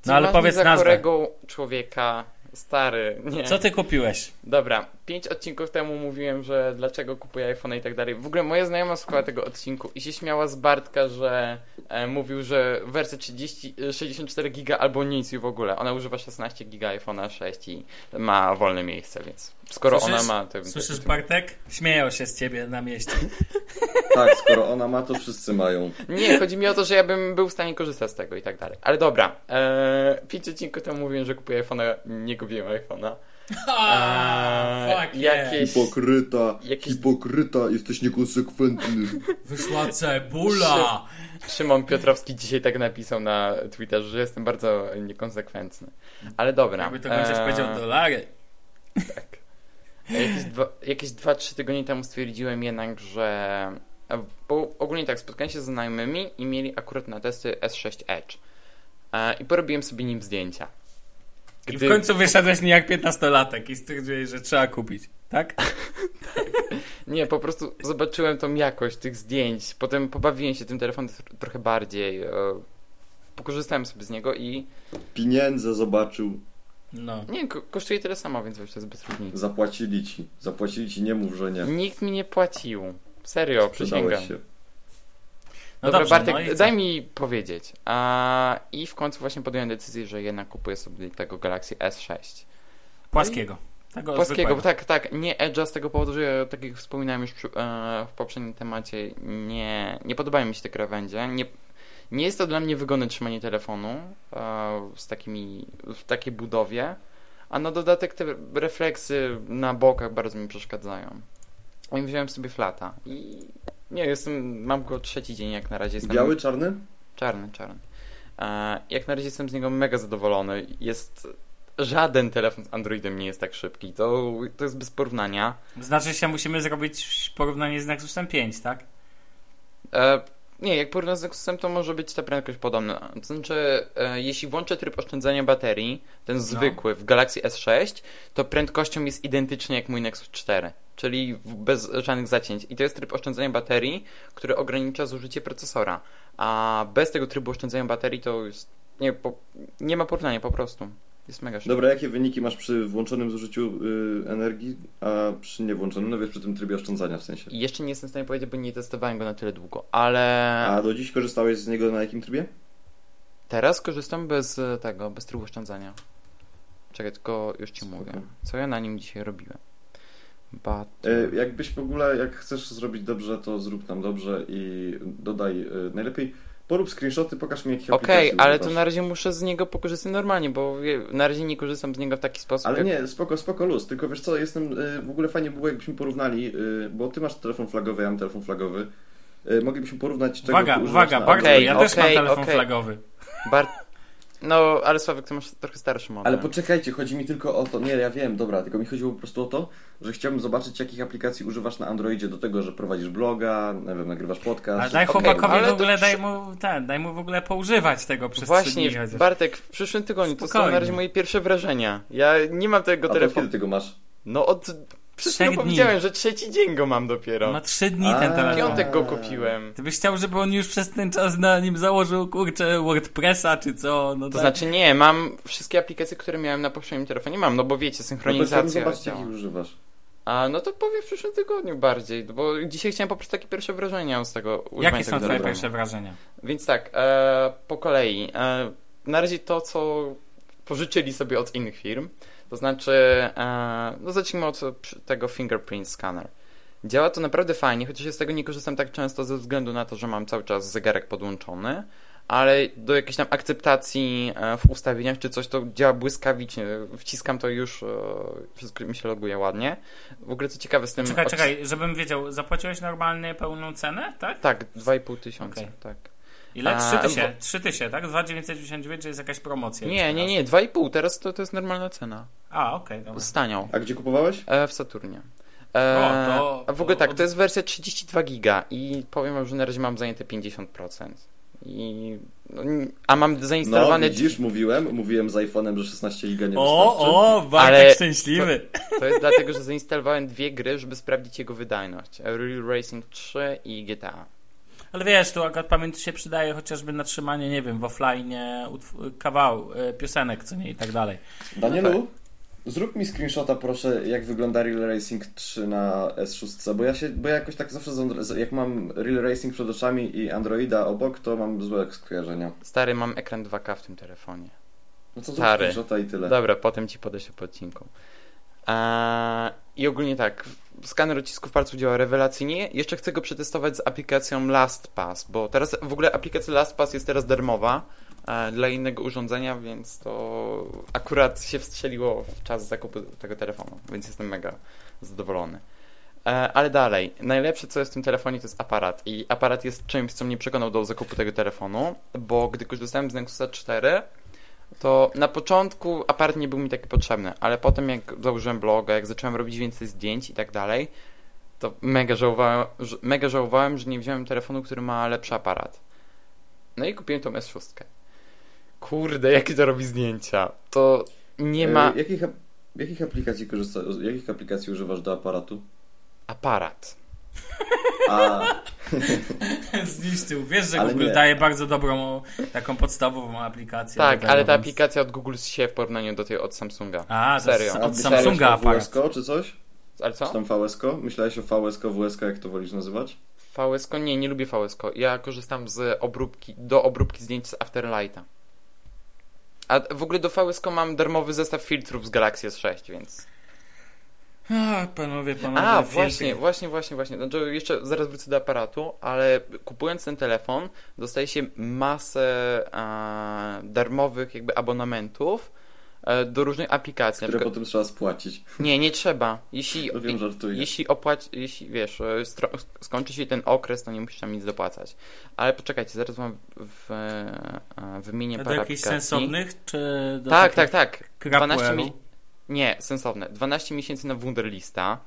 No ale powiedz za nazwę. człowieka, stary, nie. Co ty kupiłeś? Dobra, pięć odcinków temu mówiłem, że dlaczego kupuję iPhone i tak dalej. W ogóle moja znajoma słuchała tego odcinku i się śmiała z Bartka, że e, mówił, że wersja 30, e, 64 giga albo nic i w ogóle. Ona używa 16 giga iPhone'a 6 i ma wolne miejsce, więc skoro Słyszysz? ona ma... To, Słyszysz, to, Bartek? Śmieją się z ciebie na mieście. Tak, skoro ona ma, to wszyscy mają. Nie, chodzi mi o to, że ja bym był w stanie korzystać z tego i tak dalej. Ale dobra, e, pięć odcinków temu mówiłem, że kupuję iPhone'a, nie kupiłem iPhone'a. Ah, fuck jakieś- Hipokryta, Jakieś- hipokryta, jesteś niekonsekwentny. Wyszła cebula! Szymon Piotrowski dzisiaj tak napisał na Twitterze, że jestem bardzo niekonsekwentny. Ale dobra. Jakby to chociaż e, powiedział dolary. Jakieś dwa, jakieś 2-3 tygodnie temu stwierdziłem jednak, że. Bo ogólnie tak, spotkałem się z znajomymi i mieli akurat na testy S6 Edge. E, I porobiłem sobie nim zdjęcia. I w końcu wyszedłeś nie jak 15-latek i stwierdziłeś, że trzeba kupić. Tak? Nie, po prostu zobaczyłem tą jakość tych zdjęć. Potem pobawiłem się tym telefonem tr- trochę bardziej. e, Pokorzystałem sobie z niego i. Pieniądze zobaczył, No. Nie, ko- kosztuje tyle samo, więc wiesz, to jest bez różnicy. zapłacili ci. Zapłacili ci, nie mów, że nie. Nikt mi nie płacił. Serio, przysięgam. Się. No Dobra, dobrze, Bartek, no daj mi powiedzieć. A, I w końcu właśnie podjąłem decyzję, że jednak kupuję sobie tego Galaxy S6. Płaskiego. Tego Płaskiego, bo tak, tak, nie Edge'a z tego powodu, że tak jak wspominałem już przy, e, w poprzednim temacie, nie, nie podobają mi się te krawędzie. Nie, nie jest to dla mnie wygodne trzymanie telefonu e, z takimi, w takiej budowie, a na dodatek te refleksy na bokach bardzo mi przeszkadzają. I wziąłem sobie flata i nie, jestem, mam go trzeci dzień jak na razie. Jestem Biały, czarny? Czarny, czarny. Jak na razie jestem z niego mega zadowolony. Jest. Żaden telefon z Androidem nie jest tak szybki. To, to jest bez porównania. Znaczy się musimy zrobić porównanie z Nexusem 5, tak? E, nie, jak porównam z Nexusem, to może być ta prędkość podobna. To znaczy, e, jeśli włączę tryb oszczędzania baterii, ten zwykły w Galaxy S6, to prędkością jest identyczny jak mój Nexus 4. Czyli bez żadnych zacięć. I to jest tryb oszczędzania baterii, który ogranicza zużycie procesora. A bez tego trybu oszczędzania baterii to jest. Nie, po, nie ma porównania po prostu. Jest mega szybko. Dobra, jakie wyniki masz przy włączonym zużyciu y, energii, a przy niewłączonym? No wiesz, przy tym trybie oszczędzania w sensie. Jeszcze nie jestem w stanie powiedzieć, bo nie testowałem go na tyle długo, ale A do dziś korzystałeś z niego na jakim trybie? teraz korzystam bez e, tego, bez trybu oszczędzania. Czekaj, tylko już ci Spoko. mówię. Co ja na nim dzisiaj robiłem? But... E, jakbyś w ogóle, jak chcesz zrobić dobrze, to zrób tam dobrze i dodaj e, najlepiej. Porób screenshoty, pokaż mi jakich Okej, aplikacji ale to na razie muszę z niego pokorzystać normalnie, bo na razie nie korzystam z niego w taki sposób. Ale jak... nie, spoko, spoko luz, tylko wiesz co, jestem, y, w ogóle fajnie było jakbyśmy porównali, bo ty masz telefon flagowy, ja mam telefon flagowy, moglibyśmy porównać czego Uwaga, uwaga, Okej, ja też mam telefon flagowy. Bart... No, ale Sławek, ty masz trochę starszy model. Ale poczekajcie, chodzi mi tylko o to, nie, ja wiem, dobra, tylko mi chodziło po prostu o to, że chciałbym zobaczyć, jakich aplikacji używasz na Androidzie do tego, że prowadzisz bloga, nie wiem, nagrywasz podcast. Ale daj chłopakowi ale w to ogóle, daj przy- mu, ten, daj mu w ogóle poużywać tego przez trzy Właśnie, dni chociaż. Bartek, w przyszłym tygodniu to są Spokojnie. na razie moje pierwsze wrażenia. Ja nie mam tego A to telefonu. kiedy ty go masz? No od... Dni. powiedziałem, że trzeci dzień go mam dopiero. Ma trzy dni ten A. telefon. Piątek go kupiłem. Ty byś chciał, żeby on już przez ten czas na nim założył, kurczę, WordPressa czy co? No To tak. znaczy nie, mam wszystkie aplikacje, które miałem na poprzednim telefonie, mam, no bo wiecie, No to synchronizacja zobaczyć, działa. jakich używasz. A no to powiem w przyszłym tygodniu bardziej, bo dzisiaj chciałem po prostu takie pierwsze wrażenia z tego używania Jakie są twoje pierwsze wrażenia? Więc tak, e, po kolei. E, na razie to, co pożyczyli sobie od innych firm, to znaczy, e, no zacznijmy od tego fingerprint scanner. Działa to naprawdę fajnie, chociaż ja z tego nie korzystam tak często ze względu na to, że mam cały czas zegarek podłączony, ale do jakiejś tam akceptacji e, w ustawieniach czy coś to działa błyskawicznie. Wciskam to już, e, wszystko mi się loguje ładnie. W ogóle co ciekawe z tym... Czekaj, czekaj, żebym wiedział, zapłaciłeś normalnie pełną cenę, tak? Tak, 2,5 tysiąca, Okej. tak. Ile? A, 3000, 3000, tak? 2999 to jest jakaś promocja. Nie, nie, nie, 2,5, teraz to, to jest normalna cena. A, okej, dobra. Staniał. A gdzie kupowałeś? E, w Saturnie. E, O, to- a w ogóle to- tak, to jest wersja 32 giga i powiem wam, że na razie mam zajęte 50%. I, no, a mam No, zainstalowane... widzisz, mówiłem, mówiłem z iPhone'em, że 16 giga nie O, wystarczy. o, Bartek Ale- szczęśliwy. To jest dlatego, że zainstalowałem dwie gry, żeby sprawdzić jego wydajność. Real Racing 3 i GTA. Ale wiesz, tu akurat pamięć się przydaje chociażby na trzymanie, nie wiem, w offline kawał, y, piosenek, co nie i tak dalej. Danielu, zrób mi screenshota proszę, jak wygląda Real Racing 3 na S6, bo ja się, bo ja jakoś tak zawsze, z- jak mam Real Racing przed oczami i Androida obok, to mam złe skojarzenia. Stary, mam ekran 2K w tym telefonie. No to Stary. screenshota i tyle. Dobra, potem ci podeślę po odcinku. Eee, I ogólnie tak, skaner odcisków palców działa rewelacyjnie. Jeszcze chcę go przetestować z aplikacją LastPass, bo teraz w ogóle aplikacja LastPass jest teraz darmowa e, dla innego urządzenia, więc to akurat się wstrzeliło w czas zakupu tego telefonu, więc jestem mega zadowolony. E, ale dalej, najlepsze co jest w tym telefonie to jest aparat i aparat jest czymś, co mnie przekonał do zakupu tego telefonu, bo gdy korzystałem z Nexusa 4, to na początku aparat nie był mi taki potrzebny, ale potem jak założyłem bloga, jak zacząłem robić więcej zdjęć i tak dalej, to mega żałowałem, że- mega żałowałem, że nie wziąłem telefonu, który ma lepszy aparat. No i kupiłem tą S6. Kurde, jakie to robi zdjęcia. To nie ma E, jakich, jakich aplikacji korzysta, jakich aplikacji używasz do aparatu? aparat. A, Zniszczył. Wiesz, że Ale Google nie. daje bardzo dobrą, taką podstawową aplikację. Tak, tego, ale ta więc- aplikacja od Google się w porównaniu do tej od Samsunga. A, Serio. od Samsunga aparat. WSK czy coś? Ale Czy co? tam VSK? Myślałeś o VSK, WSK, jak to wolisz nazywać? VSK? Nie, nie lubię VSK. Ja korzystam z obróbki, do obróbki zdjęć z Afterlighta. A w ogóle do VSK mam darmowy zestaw filtrów z Galaxy S6, więc... A, panowie, panowie. A, właśnie, właśnie, właśnie, właśnie. Znaczy, jeszcze zaraz wrócę do aparatu, ale kupując ten telefon, dostaje się masę e, darmowych jakby abonamentów e, do różnych aplikacji. Które potem trzeba spłacić. nie, nie trzeba. Jeśli, No wiem, żartuję. jeśli opłać, jeśli wiesz, e, stro- skończy się ten okres, to nie musisz tam nic dopłacać. Ale poczekajcie, zaraz wam w, e, wymienię A do parę jakichś aplikacji. sensownych, czy do Tak, tak, tak. crapware'u? 12 mi... Nie, sensowne. 12 miesięcy na Wunderlista,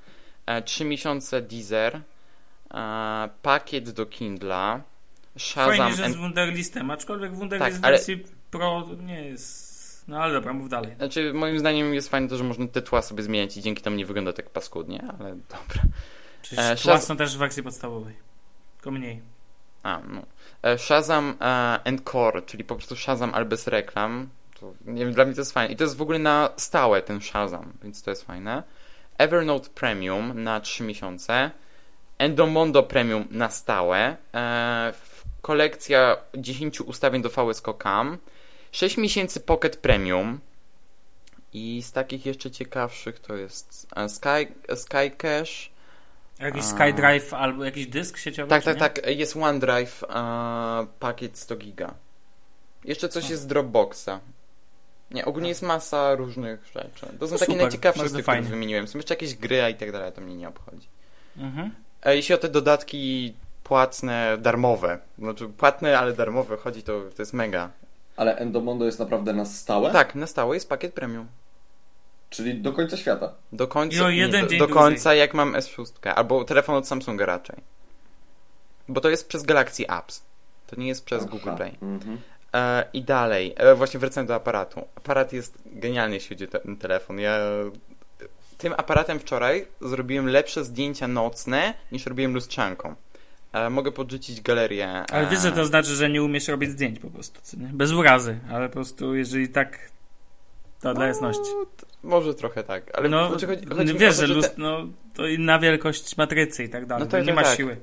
e, 3 miesiące Deezer, e, pakiet do Kindla, Shazam Fajnie, że and... z Wunderlistem, aczkolwiek Wunderlist Tak, w ale- wersji Pro nie jest... No ale dobra, mów dalej. Znaczy, moim zdaniem jest fajne to, że można te tła sobie zmieniać i dzięki temu nie wygląda tak paskudnie, ale dobra. Czyli E, e, Shaz- są też w wersji podstawowej. Tylko mniej. A, no. E, Shazam e, and Core, czyli po prostu Shazam, ale bez reklam. To, nie wiem, dla mnie to jest fajne. I to jest w ogóle na stałe ten Shazam, więc to jest fajne. Evernote Premium na 3 miesiące. Endomondo Premium na stałe. E, kolekcja 10 ustawień do VSCO Cam. 6 miesięcy Pocket Premium. I z takich jeszcze ciekawszych to jest e, Sky, Sky Cache. Jakiś. SkyDrive albo jakiś dysk sieciowy? Tak, tak, nie? tak. Jest OneDrive, e, pakiet 100 giga. Jeszcze coś jest z Dropboxa. Nie, ogólnie jest masa różnych rzeczy. To są No takie super, najciekawsze z tych, które fajnie. wymieniłem. Są jeszcze jakieś gry a i tak dalej, to mnie nie obchodzi. Mhm. E, jeśli o te dodatki płatne, darmowe, znaczy płatne, ale darmowe chodzi, to, to jest mega. Ale Endomondo jest naprawdę na stałe? Tak, na stałe jest pakiet premium. Czyli do końca świata. Do końca, I o jeden nie, dzień do, do końca jak mam S6, albo telefon od Samsunga raczej. Bo to jest przez Galaxy Apps. To nie jest przez Aha. Google Play. Mhm. E, I dalej, e, właśnie wracając do aparatu. Aparat jest genialny, jeśli chodzi o ten telefon. Ja tym aparatem wczoraj zrobiłem lepsze zdjęcia nocne niż robiłem lustrzanką. E, mogę podrzucić galerię. Ale e, wiesz, że to znaczy, że nie umiesz robić zdjęć po prostu, co nie? Bez urazy, ale po prostu jeżeli tak, to dla jasności. No, t- może trochę tak, ale No, znaczy, chodzi, chodzi mi wiesz, to, że te- lust, no, to inna wielkość matrycy i tak dalej, No tak, nie tak, ma siły.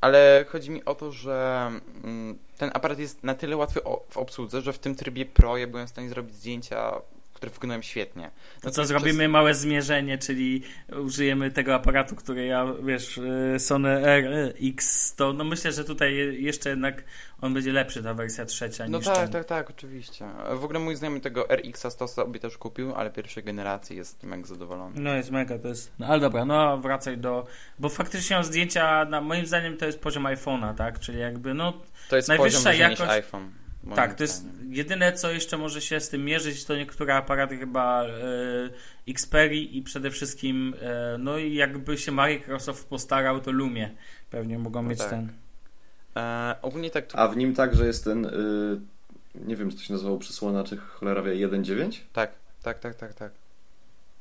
Ale chodzi mi o to, że mm, ten aparat jest na tyle łatwy w obsłudze, że w tym trybie Pro ja byłem w stanie zrobić zdjęcia które wyglądają świetnie. To co, zrobimy przez- małe zmierzenie, czyli użyjemy tego aparatu, który ja, wiesz, y, Sony RX, to no myślę, że tutaj je- jeszcze jednak on będzie lepszy, ta wersja trzecia No niż tak, ten. tak, tak, oczywiście. W ogóle mój znajomy tego RX-a 100 sobie też kupił, ale pierwszej generacji jest mega zadowolony. No jest mega, to jest... No, ale dobra, no wracaj do... Bo faktycznie zdjęcia, na, moim zdaniem to jest poziom iPhone'a, tak? Czyli jakby, no To jest Najwyższa poziom jakość- iPhone. Tak, to jest jedyne, co jeszcze może się z tym mierzyć, to niektóre aparaty chyba e, Xperia i przede wszystkim, e, no i jakby się Microsoft postarał, to Lumie pewnie mogą No mieć tak. ten... E, ogólnie tak tu... A w nim także jest ten, y, nie wiem, czy to się nazywało przysłona, czy cholera wie, 1.9? Tak, tak, tak, tak, tak.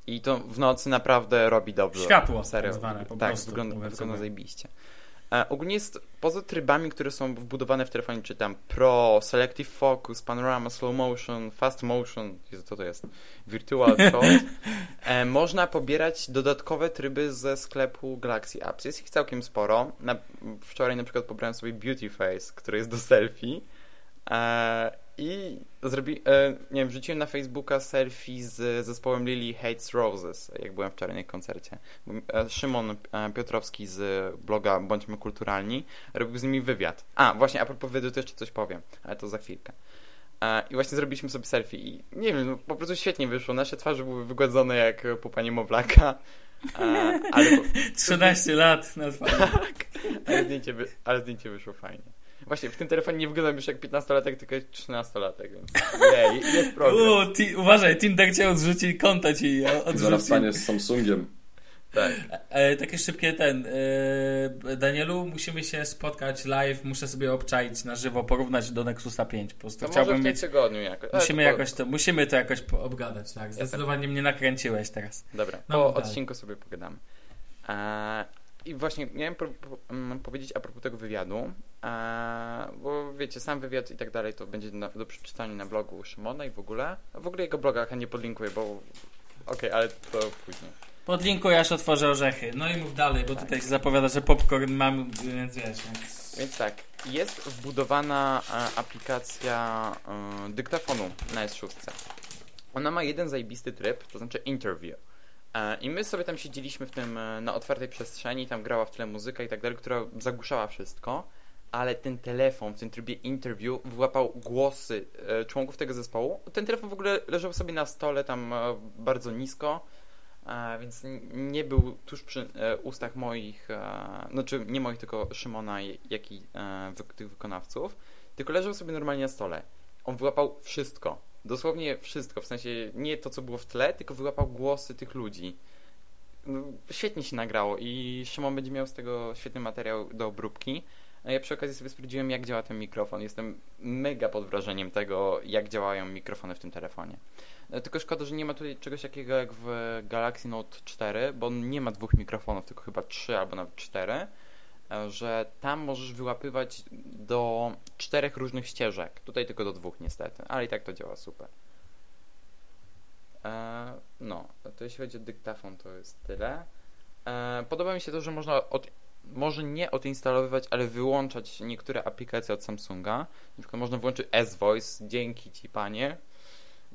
I to w nocy naprawdę robi dobrze. Światło Serio. tak zwane po tak, prostu, wygląda, wygląda zajebiście. Ogólnie jest poza trybami, które są wbudowane w telefonie, czy tam Pro, Selective Focus, Panorama, Slow Motion, Fast Motion, Jezu, co to jest? Virtual Shot. e, można pobierać dodatkowe tryby ze sklepu Galaxy Apps. Jest ich całkiem sporo. Na, wczoraj na przykład pobrałem sobie Beauty Face, który jest do selfie. E, I zrobi, e, nie wiem, wrzuciłem na Facebooka selfie z zespołem Lily Hates Roses, jak byłem wczoraj na koncercie. E, Szymon e, Piotrowski z bloga Bądźmy Kulturalni robił z nimi wywiad. A, właśnie, a propos wywiadu to jeszcze coś powiem, ale to za chwilkę. I właśnie zrobiliśmy sobie selfie i nie wiem, no, po prostu świetnie wyszło. Nasze twarze były wygładzone jak pupa niemowlaka, ale, 13 lat na twarzy. ale, zdjęcie ale zdjęcie wyszło fajnie. Właśnie, w tym telefonie nie wyglądam już jak 15-latek, tylko jak 13-latek, więc nie, jest progres. U, ti, uważaj, Tinder cię odrzuci, konta ci Zaraz odrzuci. staniesz z Samsungiem. Tak. E, takie szybkie ten. E, Danielu, musimy się spotkać live, muszę sobie obczaić na żywo, porównać do Nexusa 5. Po prostu To może chciałbym w tym mieć. tygodniu jakoś. ale Musimy to jakoś to, musimy to jakoś po- obgadać, tak. Zdecydowanie mnie nakręciłeś teraz. Dobra, No, po odcinku sobie pogadamy. E, I właśnie miałem pro, po, mm, powiedzieć a propos tego wywiadu, e, bo wiecie, sam wywiad i tak dalej to będzie na, do przeczytania na blogu Szymona i w ogóle. W ogóle jego bloga chętnie podlinkuję, bo okej, ale to później. Podlinkuj, aż otworzę orzechy. No i mów dalej, bo Tak. tutaj się zapowiada, że popcorn mam, więc wiesz. Więc... Więc tak, jest wbudowana e, aplikacja e, dyktafonu na S6. Ona ma jeden zajebisty tryb, to znaczy interview. E, I my sobie tam siedzieliśmy w tym e, na otwartej przestrzeni, tam grała w tle muzyka i tak dalej, która zagłuszała wszystko, ale ten telefon w tym trybie interview wyłapał głosy e, członków tego zespołu. Ten telefon w ogóle leżał sobie na stole tam e, bardzo nisko, e, więc nie był tuż przy ustach moich, znaczy nie moich, tylko Szymona, jak i tych wykonawców, tylko leżał sobie normalnie na stole. On wyłapał wszystko, dosłownie wszystko, w sensie nie to, co było w tle, tylko wyłapał głosy tych ludzi. No, świetnie się nagrało i Szymon będzie miał z tego świetny materiał do obróbki. A ja przy okazji sobie sprawdziłem, jak działa ten mikrofon. Jestem mega pod wrażeniem tego, jak działają mikrofony w tym telefonie. E, Tylko szkoda, że nie ma tutaj czegoś takiego jak w Galaxy Note 4, bo nie ma dwóch mikrofonów, tylko chyba trzy albo nawet cztery, e, że tam możesz wyłapywać do czterech różnych ścieżek. Tutaj tylko do dwóch niestety, ale i tak to działa super. E, no, to jeśli chodzi o dyktafon, to jest tyle. Podoba mi się to, że można od, może nie odinstalowywać, ale wyłączać niektóre aplikacje od Samsunga. Na przykład można włączyć S-Voice, dzięki Ci Panie,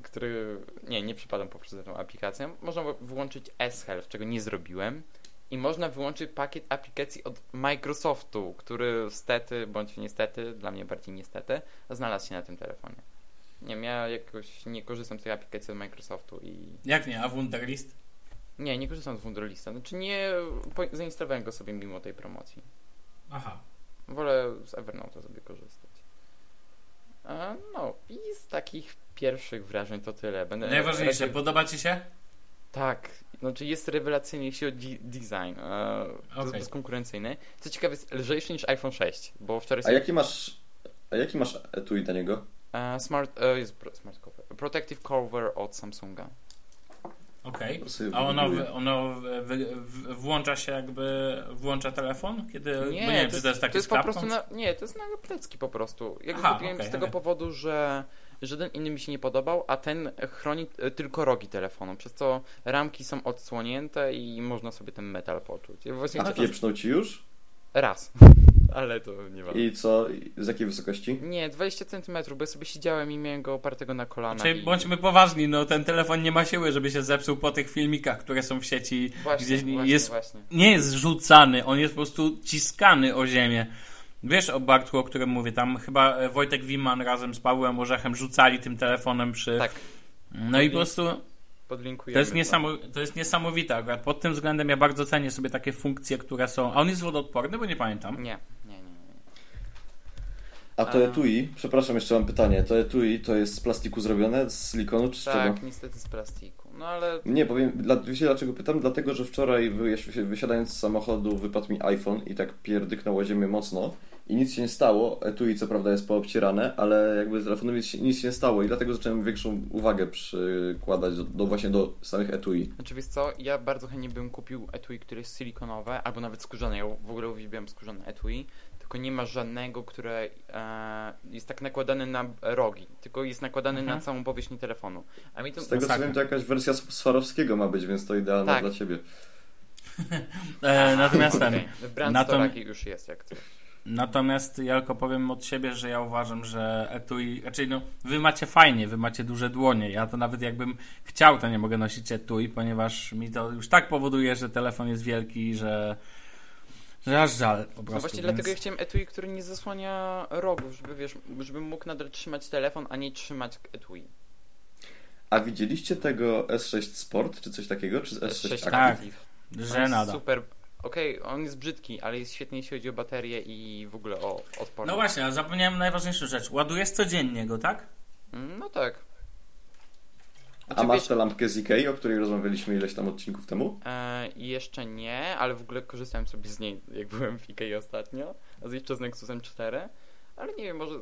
który, nie, nie przypadam po prostu za tą aplikacją. Można wyłączyć S-Health, czego nie zrobiłem. I można wyłączyć pakiet aplikacji od Microsoftu, który stety, bądź niestety, dla mnie bardziej niestety, znalazł się na tym telefonie. Nie wiem, ja jakoś nie korzystam z tej aplikacji od Microsoftu i Jak nie, a Wunderlist? Nie, nie korzystam z Wunderlista. Znaczy nie po, zainstalowałem go sobie mimo tej promocji. Aha. Wolę z Evernote sobie korzystać. A, no i z takich pierwszych wrażeń to tyle. Będę Najważniejsze, raczej- podoba ci się? Tak, znaczy jest rewelacyjny jeśli chodzi o de- design. E, To jest Okej. bezkonkurencyjny. Co ciekawe, jest lżejszy niż iPhone 6, bo wczoraj A sobie... jaki masz, a jaki masz etui do niego? E, smart, e, jest pro- smart cover. Protective cover od Samsunga. Okej. To sobie A ono, ono włącza się jakby, włącza telefon? Kiedy, bo nie wiem, czy to jest taki to jest po prostu na, Nie, to jest na plecki po prostu. Ja go Aha, kupiłem okej, z tego okej. powodu, że żaden inny mi się nie podobał, a ten chroni e, tylko rogi telefonu, przez co ramki są odsłonięte i można sobie ten metal poczuć. Ja właśnie A pieprznął ci już? raz. Ale to nie ważne. I co? Z jakiej wysokości? Nie, 20 cm, bo ja sobie siedziałem i miałem go opartego na kolana. Czyli i... bądźmy poważni, no ten telefon nie ma siły, żeby się zepsuł po tych filmikach, które są w sieci. Właśnie, gdzieś właśnie, jest, właśnie. nie jest rzucany, on jest po prostu ciskany o ziemię. Wiesz o Bartku, o którym mówię, tam chyba e, Wojtek Wiman razem z Pawłem Orzechem rzucali tym telefonem przy... Tak, No i po prostu podlinkujemy. to jest, niesamo, to jest niesamowite akurat. Pod tym względem ja bardzo cenię sobie takie funkcje, które są... A on jest wodoodporny, bo nie pamiętam. Nie. A to etui, przepraszam, jeszcze mam pytanie. To etui to jest z plastiku zrobione, z silikonu czy z czego? Tak, niestety z plastiku. No ale Nie, powiem, dla, wiecie dlaczego pytam? Dlatego, że wczoraj wysi- wysiadając z samochodu wypadł mi iPhone i tak pierdyknął o ziemię mocno i nic się nie stało. Etui co prawda jest poobcierane, ale jakby z telefonem nic, się- nic się nie stało i dlatego zacząłem większą uwagę przykładać do, do właśnie do samych etui. Znaczy wiesz co, ja bardzo chętnie bym kupił etui, które jest silikonowe, albo nawet skórzane. Ja w ogóle uwielbiam skórzane etui, tylko nie ma żadnego, które e, jest tak nakładane na rogi, tylko jest nakładany Mhm. na całą powierzchnię telefonu. A mi to... Z tego co wiem to jakaś wersja Swarowskiego ma być, więc to idealne Tak. dla ciebie. E, natomiast ten... Okej, W Brand Na to- Store już jest jak coś. Natomiast ja tylko powiem od siebie, że ja uważam, że etui, raczej no, wy macie fajnie, wy macie duże dłonie. Ja to nawet jakbym chciał, to nie mogę nosić etui, ponieważ mi to już tak powoduje, że telefon jest wielki, że, że aż żal po prostu. No właśnie więc... dlatego ja chciałem etui, który nie zasłania rogów, żeby wiesz, żebym mógł nadal trzymać telefon, a nie trzymać etui. A widzieliście tego S6 Sport, czy coś takiego? Czy S6 S6 Active? Tak. Active. On Że jest nada. Super. Okej, on jest brzydki, ale jest świetny jeśli chodzi o baterię i w ogóle o odporność. No właśnie, a zapomniałem najważniejszą rzecz. Ładujesz codziennie go, tak? No tak. A Znaczy, masz wiesz, tę lampkę z Ikei, o której rozmawialiśmy ileś tam odcinków temu? e, jeszcze nie, ale w ogóle korzystałem sobie z niej, jak byłem w Ikei ostatnio, a z jeszcze z Nexusem 4, ale nie wiem, może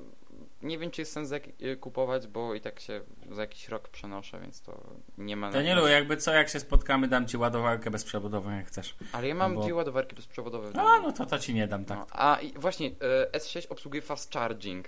nie wiem, czy jest sens e, kupować, bo i tak się za jakiś rok przenoszę, więc to nie ma... Danielu, jakby co, jak się spotkamy, dam ci ładowarkę bezprzewodową, jak chcesz. Ale ja mam bo- dwie ładowarki bezprzewodowe. A, no to to ci nie dam, tak. No, a i właśnie, e, S6 obsługuje fast charging.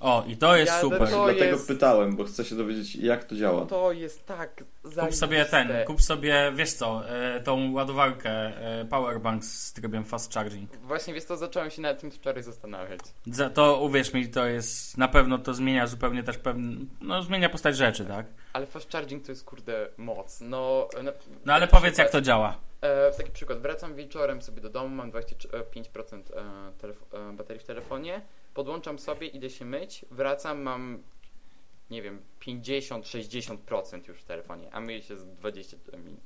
O, i to jest Ja super. To Dlatego jest- pytałem, bo chcę się dowiedzieć, jak to działa. To jest tak Kup sobie ten, kup sobie, wiesz co, e, tą ładowarkę e, Powerbank z trybem fast charging. Właśnie, wiesz to zacząłem się nad tym wczoraj zastanawiać. Za to uwierz mi, to jest na pewno to zmienia zupełnie też pewne, no zmienia postać rzeczy, tak? Ale fast charging to jest kurde moc. No, no, No ale powiedz jak to działa. E, taki przykład, wracam wieczorem sobie do domu, mam 25% e, telef- e, baterii w telefonie, podłączam sobie, idę się myć, wracam, mam nie wiem, 50-60% już w telefonie, a myję się z 20 minut.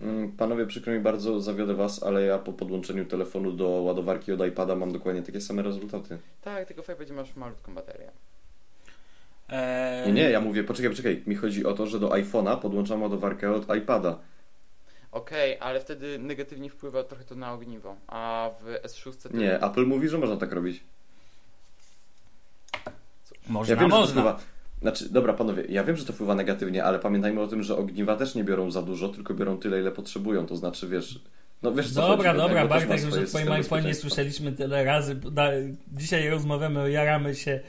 Mm, Panowie, przykro mi bardzo, zawiodę was, ale ja po podłączeniu telefonu do ładowarki od iPada mam dokładnie takie same rezultaty. Tak, tylko fajnie będzie masz malutką baterię. E, Nie, nie, ja mówię, poczekaj, poczekaj. Mi chodzi o to, że do iPhone'a podłączam ładowarkę od iPada. Okej, ale wtedy negatywnie wpływa trochę to na ogniwo, a w S6 to... Nie, Apple mówi, że można tak robić. Można, ja wiem, że to można. wpływa. Znaczy, dobra, panowie, ja wiem, że to wpływa negatywnie, ale pamiętajmy o tym, że ogniwa też nie biorą za dużo, tylko biorą tyle, ile potrzebują. To znaczy, wiesz. No wiesz co Dobra, chodzi, dobra, Bartek, już o twoim iPhone'ie słyszeliśmy tyle razy. Da, dzisiaj rozmawiamy, jaramy się,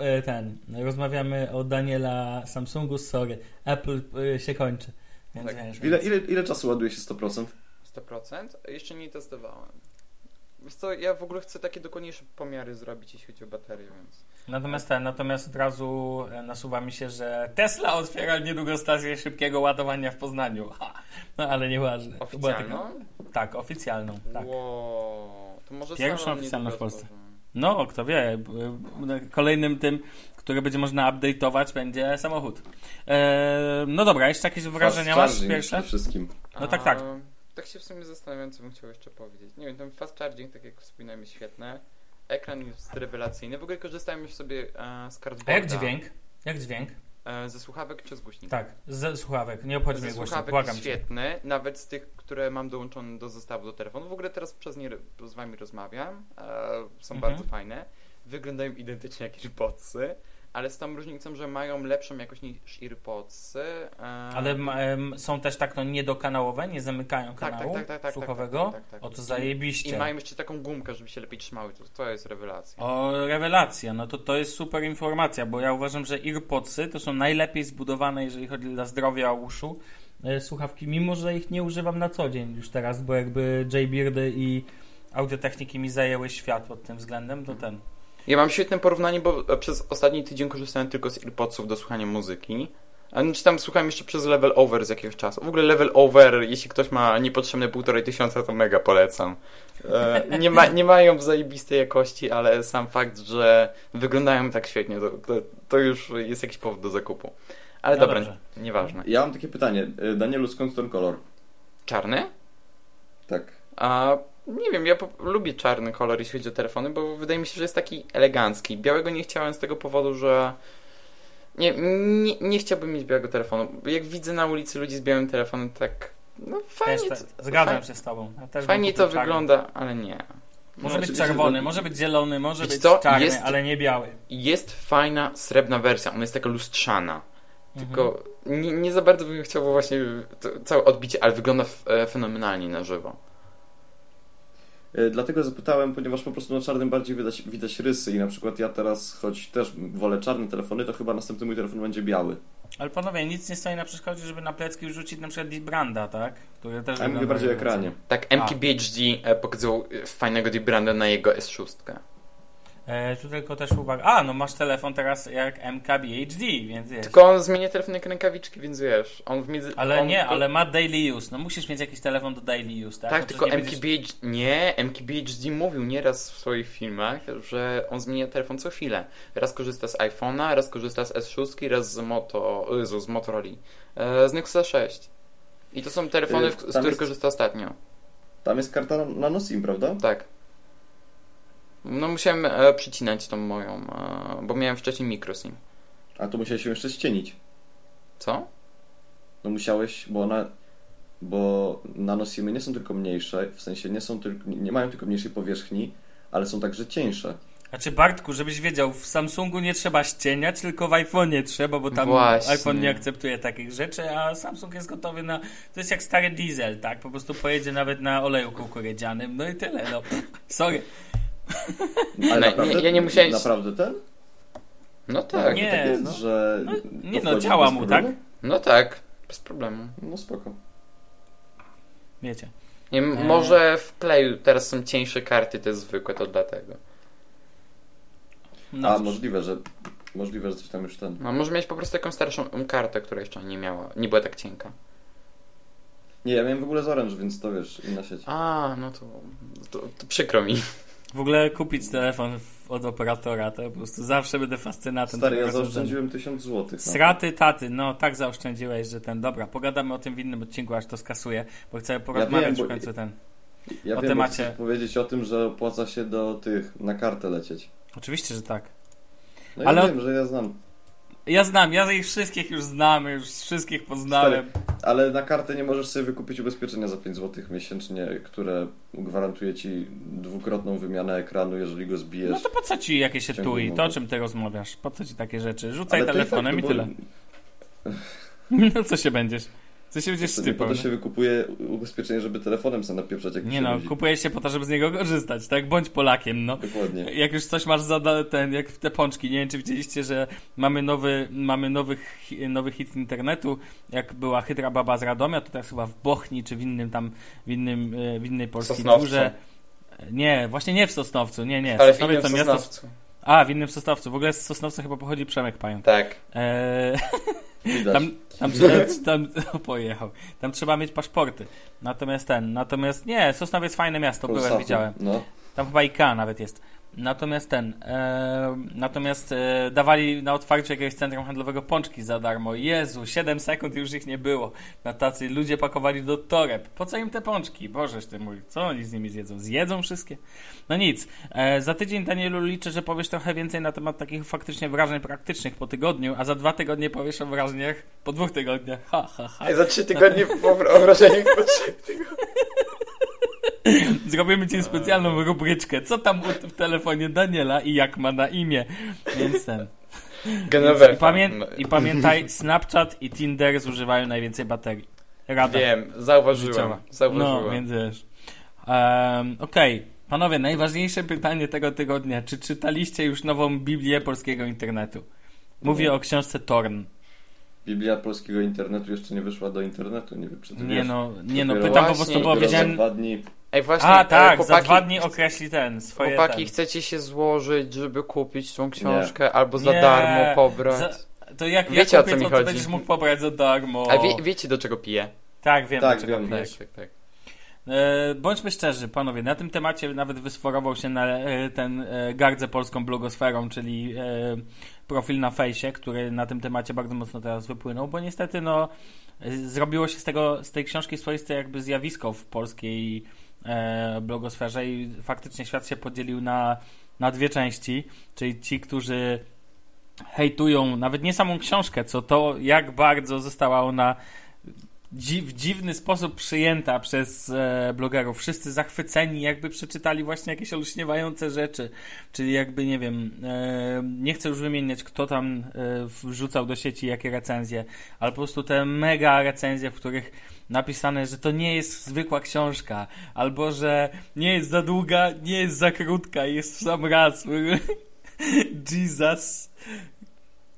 e, ten, rozmawiamy o Daniela Samsungu, sorry, Apple e, się kończy. Więc Tak. wiesz, Ile, ile, ile czasu ładuje się 100%? 100%? Jeszcze nie testowałem. Wiesz co, ja w ogóle chcę takie dokładniejsze pomiary zrobić, jeśli chodzi o baterię, więc... Natomiast ten, natomiast od razu e, nasuwa mi się, że Tesla otwiera niedługo stację szybkiego ładowania w Poznaniu. Ha. No ale nieważne. Oficjalną? taka- Tak, oficjalną. Tak. Wow. To może Pierwszą oficjalną w Polsce. No, kto wie. b- b- Kolejnym tym, które będzie można update'ować, będzie samochód. E, no dobra, jeszcze jakieś wrażenia Fast masz pierwsze? przede wszystkim. No tak, tak. A, Tak się w sumie zastanawiam, co bym chciał jeszcze powiedzieć. Nie wiem, ten fast charging, tak jak wspominałem, jest świetne. Ekran jest rewelacyjny. W ogóle korzystałem już sobie e, z A cardboarda. jak dźwięk? Jak dźwięk? E, ze słuchawek czy z głośnika? Tak, ze słuchawek. Nie obchodzi mnie Ze głośno, słuchawek błagam jest cię. świetny, nawet z tych, które mam dołączone do zestawu do telefonu. W ogóle teraz przez nie z wami rozmawiam. E, są Mhm. bardzo fajne. Wyglądają identycznie jak AirPodsy, ale z tą różnicą, że mają lepszą jakość niż AirPodsy. Ale em, są też tak no niedokanałowe, nie zamykają tak, kanału tak, tak, tak, słuchowego? Tak, tak, tak, tak. O to I zajebiście. mają jeszcze taką gumkę, żeby się lepiej trzymały. To, to jest rewelacja. O, rewelacja, no to to jest super informacja, bo ja uważam, że AirPodsy to są najlepiej zbudowane, jeżeli chodzi o zdrowie uszu, e, słuchawki, mimo że ich nie używam na co dzień już teraz, bo jakby J-Beardy i audiotechniki mi zajęły świat pod tym względem, to ten. Ja mam świetne porównanie, bo e, przez ostatni tydzień korzystałem tylko z AirPodsów do słuchania muzyki. A czy tam słuchałem jeszcze przez Level Over z jakiegoś czasu. W ogóle Level Over, jeśli ktoś ma niepotrzebne półtorej tysiąca, to mega polecam. E, nie, ma, nie mają zajebistej jakości, ale sam fakt, że wyglądają tak świetnie, to, to, to już jest jakiś powód do zakupu. Ale No dobra, dobrze. nieważne. Ja mam takie pytanie. E, Danielu, skąd ten kolor? Czarny? Tak. A nie wiem, ja po, lubię czarny kolor, jeśli chodzi o telefony, bo wydaje mi się, że jest taki elegancki. Białego nie chciałem z tego powodu, że nie, nie, nie chciałbym mieć białego telefonu. Jak widzę na ulicy ludzi z białym telefonem, tak no fajnie, Też, to- zgadzam faj- się z tobą. Ja fajnie to czarny. wygląda, ale nie. Może No, być oczywiście, czerwony, że- może być zielony, może Wiesz być co? czarny, Jest- ale nie biały. Jest fajna srebrna wersja, ona jest taka lustrzana. Mhm. Tylko nie, nie za bardzo bym chciał bo właśnie to, całe odbicie, ale wygląda f, e, fenomenalnie na żywo. E, Dlatego zapytałem, ponieważ po prostu na czarnym bardziej widać, widać rysy i na przykład ja teraz, choć też wolę czarne telefony, to chyba następny mój telefon będzie biały. Ale panowie, nic nie stoi na przeszkodzie, żeby na plecki wrzucić na przykład Branda, tak? Który też A ja mówię bardziej o ekranie. Tak, MKBHD e, pokazywał e, fajnego Debranda na jego S6. E, tu tylko też uwaga. A, no masz telefon teraz jak MKBHD, więc wiesz. Tylko on zmienia telefon jak rękawiczki, więc wiesz, on w między... Ale on, nie, ale ma daily use. No musisz mieć jakiś telefon do daily use, tak? Tak, No tylko nie będziesz- MKBHD... Nie, MKBHD mówił nieraz w swoich filmach, że on zmienia telefon co chwilę. Raz korzysta z iPhone'a, raz korzysta z S6, raz z Moto... Jezu, z Motorola. E, z Nexusa 6. I to są telefony, Y, z których jest- korzysta ostatnio. Tam jest karta na- nano SIM, prawda? Tak. No musiałem e, przycinać tą moją, e, bo miałem wcześniej microSIM. A tu musiałeś się jeszcze ścienić. Co? No musiałeś, bo ona... Bo nanosimy nie są tylko mniejsze, w sensie nie są tylko, nie mają tylko mniejszej powierzchni, ale są także cieńsze. Znaczy Bartku, żebyś wiedział, w Samsungu nie trzeba ścieniać, tylko w iPhone'ie trzeba, bo tam Właśnie. iPhone nie akceptuje takich rzeczy, a Samsung jest gotowy na... To jest jak stary diesel, tak? Po prostu pojedzie nawet na oleju kukurydzianym, no i tyle, no. Sorry. Ale Nie, naprawdę, nie, ja nie musiałem- Naprawdę ten? No tak. Nie, tak jest, no. że No, nie no, działa mu, tak? No tak. Bez problemu. No spoko. Wiecie. Nie, Eee. Może w Playu teraz są cieńsze karty, te zwykłe, to dlatego. No, A możliwe, że możliwe, że coś tam już ten. No, może mieć po prostu jakąś starszą kartę, która jeszcze nie miała, nie była tak cienka. Nie, ja miałem w ogóle z Orange, więc to wiesz, inna sieć. A, no to, to, to przykro mi. W ogóle kupić telefon od operatora, to po prostu zawsze będę fascynatem. Stary, ja zaoszczędziłem 1000 zł. Sraty taty, no tak zaoszczędziłeś, że ten, dobra, pogadamy o tym w innym odcinku, aż to skasuję, bo chcę porozmawiać bo- w końcu ten. Ja o wiem, temacie. powiedzieć o tym, że opłaca się do tych, na kartę lecieć. Oczywiście, że tak. No ja Ale- wiem, że ja znam. Ja znam, ja ich wszystkich już znam, już wszystkich poznałem. Ale na kartę nie możesz sobie wykupić ubezpieczenia za 5 zł miesięcznie, które gwarantuje ci dwukrotną wymianę ekranu, jeżeli go zbijesz. No to po co ci jakieś Ciągle etui? To o czym ty rozmawiasz? Po co ci takie rzeczy? Rzucaj Ale telefonem i i tyle. bo- No co się będziesz? Co się będziesz To nie po to się wykupuje ubezpieczenie, żeby telefonem sobie napieprzać, jak Nie no, nudzi. kupujesz się po to, żeby z niego korzystać, tak? Bądź Polakiem, no. Dokładnie. Jak już coś masz za ten, jak te pączki, nie wiem czy widzieliście, że mamy nowy, mamy nowy, nowy hit internetu, jak była Hydra Baba z Radomia, to teraz chyba w Bochni, czy w innym tam, w innym, e, w innej polskiej Sosnowcu. górze. Nie, właśnie nie w Sosnowcu, nie, nie. Ale w Sosnowiec innym to miasto... Sosnowcu. A, w innym Sosnowcu. W ogóle z Sosnowca chyba pochodzi Przemek Pająk. Tak. Eee. tam, tam, tam, tam pojechał. Tam trzeba mieć paszporty. Natomiast ten, natomiast nie, Sosnowiec fajne miasto, byłem, widziałem. No. Tam chyba IKEA nawet jest. Natomiast ten, e, natomiast e, dawali na otwarciu jakiegoś centrum handlowego pączki za darmo. Jezu, 7 sekund już ich nie było. Na tacy ludzie pakowali do toreb. Po co im te pączki? Bożeż ty mój, co oni z nimi zjedzą? Zjedzą wszystkie? No nic. E, za tydzień, Danielu, liczę, że powiesz trochę więcej na temat takich faktycznie wrażeń praktycznych po tygodniu, a za dwa tygodnie powiesz o wrażeniach po dwóch tygodniach. Ha, ha, ha. Za trzy tygodnie po wrażeniach po trzech Zrobimy ci specjalną rubryczkę. Co tam w telefonie Daniela i jak ma na imię. Więc ten. Genovefa. I, pamię- I pamiętaj, Snapchat i Tinder zużywają najwięcej baterii. Rada. Wiem, zauważyłem. Życiowa. Zauważyłem. No, więc wiesz. Um, Okej. Panowie, najważniejsze pytanie tego tygodnia. Czy czytaliście już nową Biblię polskiego internetu? Mówię Nie. o książce Torn. Biblia polskiego internetu jeszcze nie wyszła do internetu, nie wiem czy ty Nie wiesz. no, nie no, pytam po właśnie, prostu, bo za wiedziałem, dwa dni. Ej, właśnie, A e, tak, chłopaki, za dwa dni określi ten, swoje chłopaki ten. chcecie się złożyć, żeby kupić tą książkę, albo za Nie, darmo pobrać. za- To jak Wiecie, ja o kupię, co mi to, to chodzi. będziesz mógł pobrać za darmo. A wie, wiecie, do czego piję? Tak, wiem, Tak, do czego wiem. Tak, tak, tak. E, bądźmy szczerzy, panowie, na tym temacie nawet wysforował się na e, ten e, gardzę polską blogosferą, czyli e, profil na fejsie, który na tym temacie bardzo mocno teraz wypłynął, bo niestety no zrobiło się z tego, z tej książki swoiste jakby zjawisko w polskiej e, blogosferze i faktycznie świat się podzielił na, na dwie części, czyli ci, którzy hejtują nawet nie samą książkę, co to, jak bardzo została ona w dziwny sposób przyjęta przez e, blogerów. Wszyscy zachwyceni, jakby przeczytali właśnie jakieś olśniewające rzeczy. Czyli jakby, nie wiem, e, nie chcę już wymieniać, kto tam e, wrzucał do sieci jakie recenzje, ale po prostu te mega recenzje, w których napisane, że to nie jest zwykła książka, albo że nie jest za długa, nie jest za krótka, jest w sam raz. Jesus.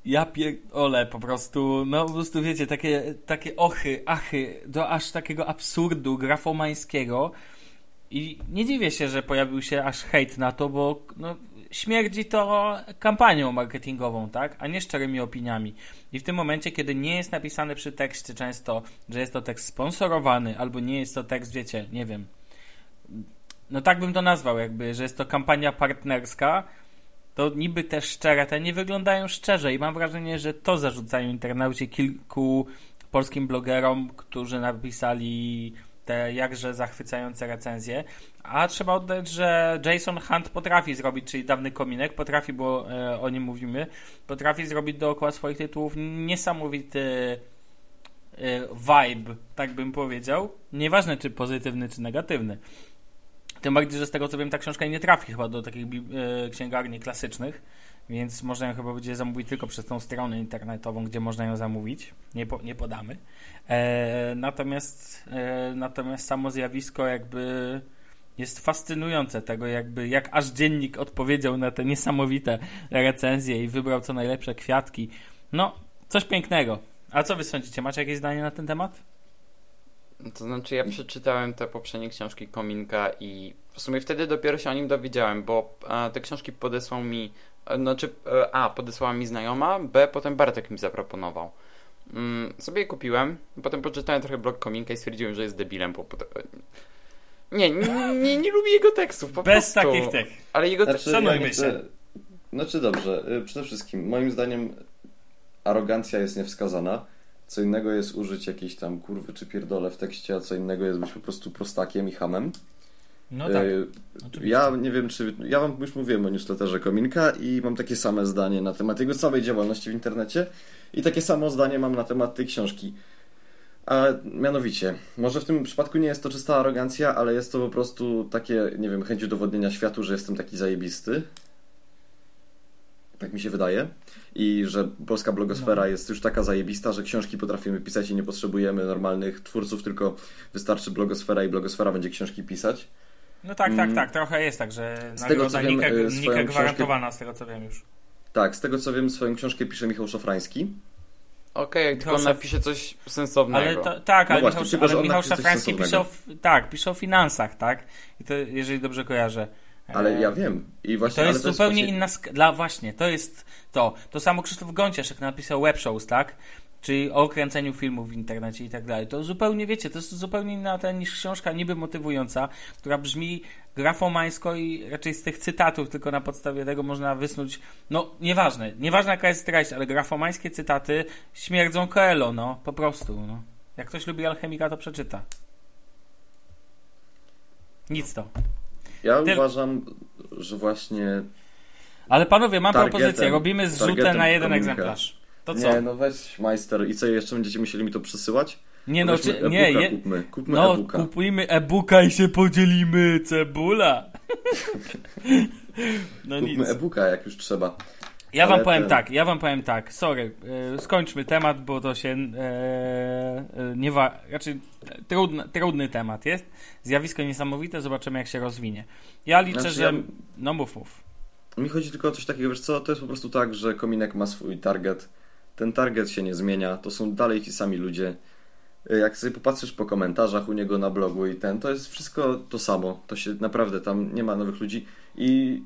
Ja pierdolę po prostu, no po prostu wiecie, takie, takie ochy, achy, do aż takiego absurdu grafomańskiego. I nie dziwię się, że pojawił się aż hejt na to, bo no, śmierdzi to kampanią marketingową, tak, a nie szczerymi opiniami. I w tym momencie, kiedy nie jest napisane przy tekście często, że jest to tekst sponsorowany, albo nie jest to tekst, wiecie, nie wiem, no tak bym to nazwał jakby, że jest to kampania partnerska, to niby te szczere te nie wyglądają szczerze i mam wrażenie, że to zarzucają internauci kilku polskim blogerom, którzy napisali te jakże zachwycające recenzje. A trzeba oddać, że Jason Hunt potrafi zrobić, czyli dawny kominek, potrafi, bo e, o nim mówimy, potrafi zrobić dookoła swoich tytułów niesamowity e, vibe, tak bym powiedział. Nieważne czy pozytywny, czy negatywny. Tym bardziej, że z tego co wiem, ta książka nie trafi chyba do takich e, księgarni klasycznych, więc można ją chyba będzie zamówić tylko przez tą stronę internetową, gdzie można ją zamówić. Nie, po, nie podamy. E, natomiast, e, natomiast samo zjawisko jakby jest fascynujące tego, jakby jak aż dziennik odpowiedział na te niesamowite recenzje i wybrał co najlepsze kwiatki. No, coś pięknego. A co wy sądzicie? Macie jakieś zdanie na ten temat? To znaczy, ja przeczytałem te poprzednie książki Kominka i w sumie wtedy dopiero się o nim dowiedziałem, bo e, te książki podesłał mi, e, znaczy, e, A, podesłała mi znajoma, B, potem Bartek mi zaproponował. Mm, sobie je kupiłem, potem poczytałem trochę blog Kominka i stwierdziłem, że jest debilem, bo. Nie, nie, nie, nie lubię jego tekstów, po Bez prostu. takich tych. Ale jego Znaczy, Szanujmy nie chcę- Znaczy dobrze, y, przede wszystkim moim zdaniem arogancja jest niewskazana. Co innego jest użyć jakiejś tam kurwy czy pierdole w tekście, a co innego jest być po prostu prostakiem i hamem. No tak. Y, oczywiście. Ja nie wiem, czy. Ja wam już mówiłem o newsletterze Kominka i mam takie same zdanie na temat jego całej działalności w internecie i takie samo zdanie mam na temat tej książki. A mianowicie, może w tym przypadku nie jest to czysta arogancja, ale jest to po prostu takie, nie wiem, chęć udowodnienia światu, że jestem taki zajebisty. Tak mi się wydaje. I że polska blogosfera No. jest już taka zajebista, że książki potrafimy pisać i nie potrzebujemy normalnych twórców, tylko wystarczy blogosfera i blogosfera będzie książki pisać. No tak, tak, Mm. tak, trochę jest tak, że Z tego, co wiem, Nika, swoją Nika książkę- gwarantowana, z tego co wiem już. Tak, z tego co wiem, swoją książkę pisze Michał Szafrański. Okej, jak tylko Szaf- napisze coś sensownego. Ale to, tak, No ale, właśnie, Michał, ale on Michał Szafrański pisze o, tak, pisze o finansach, tak? I to, jeżeli dobrze kojarzę. Ale E, ja wiem. I właśnie, To jest zupełnie właśnie- inna sk- dla właśnie, to jest to. To samo Krzysztof Gąciarz, jak napisał web shows, tak? Czyli o kręceniu filmów w internecie i tak dalej. To zupełnie, wiecie, to jest zupełnie inna ta niż książka niby motywująca, która brzmi grafomańsko i raczej z tych cytatów tylko na podstawie tego można wysnuć, no nieważne, nieważne jaka jest treść, ale grafomańskie cytaty śmierdzą Coelho, no, po prostu, no. Jak ktoś lubi alchemika, to przeczyta. Nic to. Ja Ty- uważam, że właśnie. Ale panowie, mam Targetem- propozycję. Robimy zrzutę na jeden komunika. egzemplarz. To co? Nie, no weź majster. I co jeszcze będziecie musieli mi to przesyłać? Nie no, czy, nie, e-booka je, kupmy. Kupmy no e-booka. kupujmy e-booka i się podzielimy, cebula. No nic. Kupmy e-booka, jak już trzeba. Ja wam powiem ten- tak, ja wam powiem tak, sorry, e, skończmy temat, bo to się e, nie wa- raczej e, trudny, trudny temat jest. Zjawisko niesamowite, zobaczymy jak się rozwinie. Ja liczę, Znaczy, że... ja- No mów, mów. Mi chodzi tylko o coś takiego, wiesz co, to jest po prostu tak, że Kominek ma swój target. Ten target się nie zmienia, to są dalej ci sami ludzie. jak sobie popatrzysz po komentarzach u niego na blogu i ten, to jest wszystko to samo. To się naprawdę tam nie ma nowych ludzi i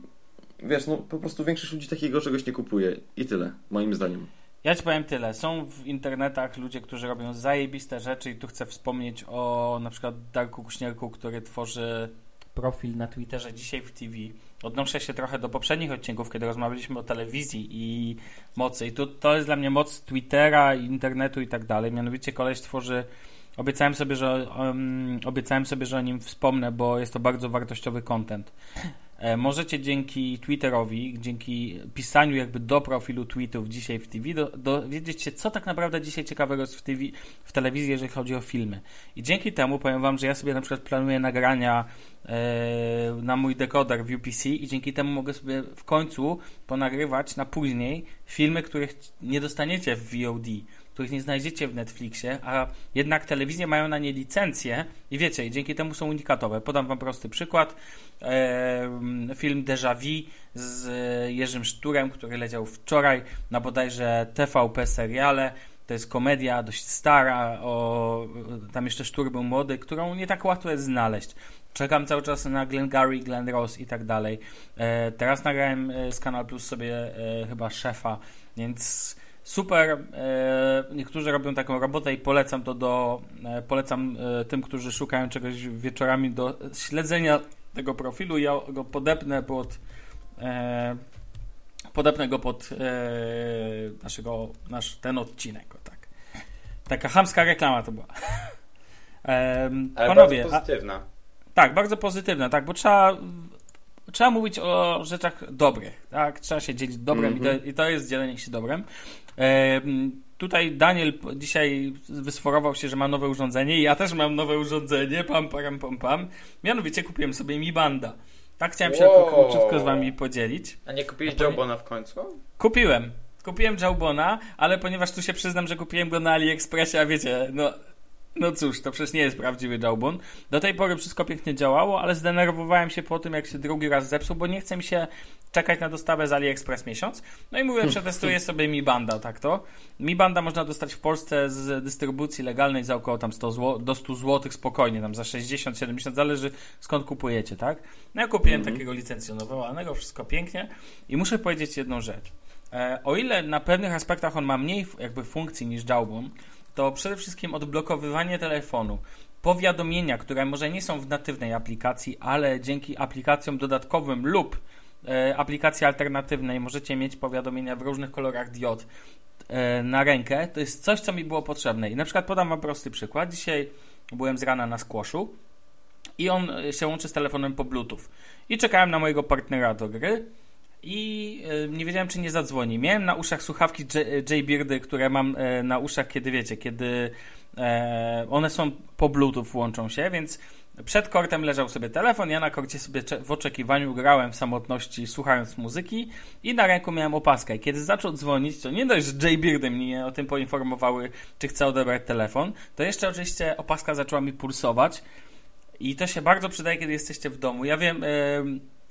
wiesz, no po prostu większość ludzi takiego czegoś nie kupuje i tyle, moim zdaniem. Ja ci powiem tyle. Są w internetach ludzie, którzy robią zajebiste rzeczy i tu chcę wspomnieć o na przykład Darku Kuśnierku, który tworzy profil na Twitterze dzisiaj w TV. Odnoszę się trochę do poprzednich odcinków, kiedy rozmawialiśmy o telewizji i mocy. I tu, to jest dla mnie moc Twittera, internetu i tak dalej. Mianowicie koleś tworzy Obiecałem sobie, że um, obiecałem sobie, że o nim wspomnę, bo jest to bardzo wartościowy content. E, możecie dzięki Twitterowi, dzięki pisaniu jakby do profilu tweetów dzisiaj w TV, do, dowiedzieć się, co tak naprawdę dzisiaj ciekawego jest w, TV, w telewizji, jeżeli chodzi o filmy. I dzięki temu powiem Wam, że ja sobie na przykład planuję nagrania e, na mój dekoder w UPC i dzięki temu mogę sobie w końcu ponagrywać na później filmy, których nie dostaniecie w VOD których nie znajdziecie w Netflixie, a jednak telewizje mają na nie licencje i wiecie, dzięki temu są unikatowe. Podam wam prosty przykład. Film Déjà Vu z Jerzym Szturem, który leciał wczoraj na bodajże TVP seriale. To jest komedia dość stara, o, tam jeszcze Sztur był młody, którą nie tak łatwo jest znaleźć. Czekam cały czas na Glen Gary, Glen Ross i tak dalej. E, teraz nagrałem e, z Kanal Plus sobie e, chyba szefa, więc super. E, niektórzy robią taką robotę i polecam to do, e, polecam e, tym, którzy szukają czegoś wieczorami do śledzenia tego profilu. Ja go podepnę pod podepnę go pod naszego, nasz, ten odcinek. Tak. Taka hamska reklama to była. Ale panowie, bardzo pozytywna. A, tak, bardzo pozytywna, tak, bo trzeba trzeba mówić o rzeczach dobrych, tak? Trzeba się dzielić dobrem mm -hmm. i, to, i, to, jest dzielenie się dobrem. E, tutaj Daniel dzisiaj wysforował się, że ma nowe urządzenie i ja też mam nowe urządzenie, pam, pam, pam, pam. Mianowicie kupiłem sobie Mi Banda. Tak chciałem się wow. króciutko z wami podzielić. A nie kupiłeś Jawbona w końcu? Kupiłem. Kupiłem Jawbona, ale ponieważ tu się przyznam, że kupiłem go na AliExpressie, a wiecie, no no cóż, to przecież nie jest prawdziwy Jawbone. Do tej pory wszystko pięknie działało, ale zdenerwowałem się po tym, jak się drugi raz zepsuł, bo nie chce mi się czekać na dostawę z AliExpress miesiąc. No i mówię, przetestuję sobie Mi Banda, tak to. Mi Banda można dostać w Polsce z dystrybucji legalnej za około tam 100 zł, do 100 zł spokojnie, tam za 60, 70, zależy skąd kupujecie, tak? No ja kupiłem mm -hmm. takiego licencjonowanego, wszystko pięknie i muszę powiedzieć jedną rzecz. E, o ile na pewnych aspektach on ma mniej jakby funkcji niż Jawbone, to przede wszystkim odblokowywanie telefonu. Powiadomienia, które może nie są w natywnej aplikacji, ale dzięki aplikacjom dodatkowym lub e, aplikacji alternatywnej możecie mieć powiadomienia w różnych kolorach diod e, na rękę. To jest coś, co mi było potrzebne. I na przykład podam Wam prosty przykład. Dzisiaj byłem z rana na squashu i on się łączy z telefonem po Bluetooth. I czekałem na mojego partnera do gry i e, nie wiedziałem, czy nie zadzwoni. Miałem na uszach słuchawki J-Beardy, które mam e, na uszach, kiedy wiecie, kiedy e, one są po Bluetooth łączą się, więc przed kortem leżał sobie telefon, ja na korcie sobie w oczekiwaniu grałem w samotności, słuchając muzyki i na ręku miałem opaskę. I kiedy zaczął dzwonić, to nie dość, że J-Beardy mnie o tym poinformowały, czy chcę odebrać telefon, to jeszcze oczywiście opaska zaczęła mi pulsować i to się bardzo przydaje, kiedy jesteście w domu. Ja wiem... Yy, E,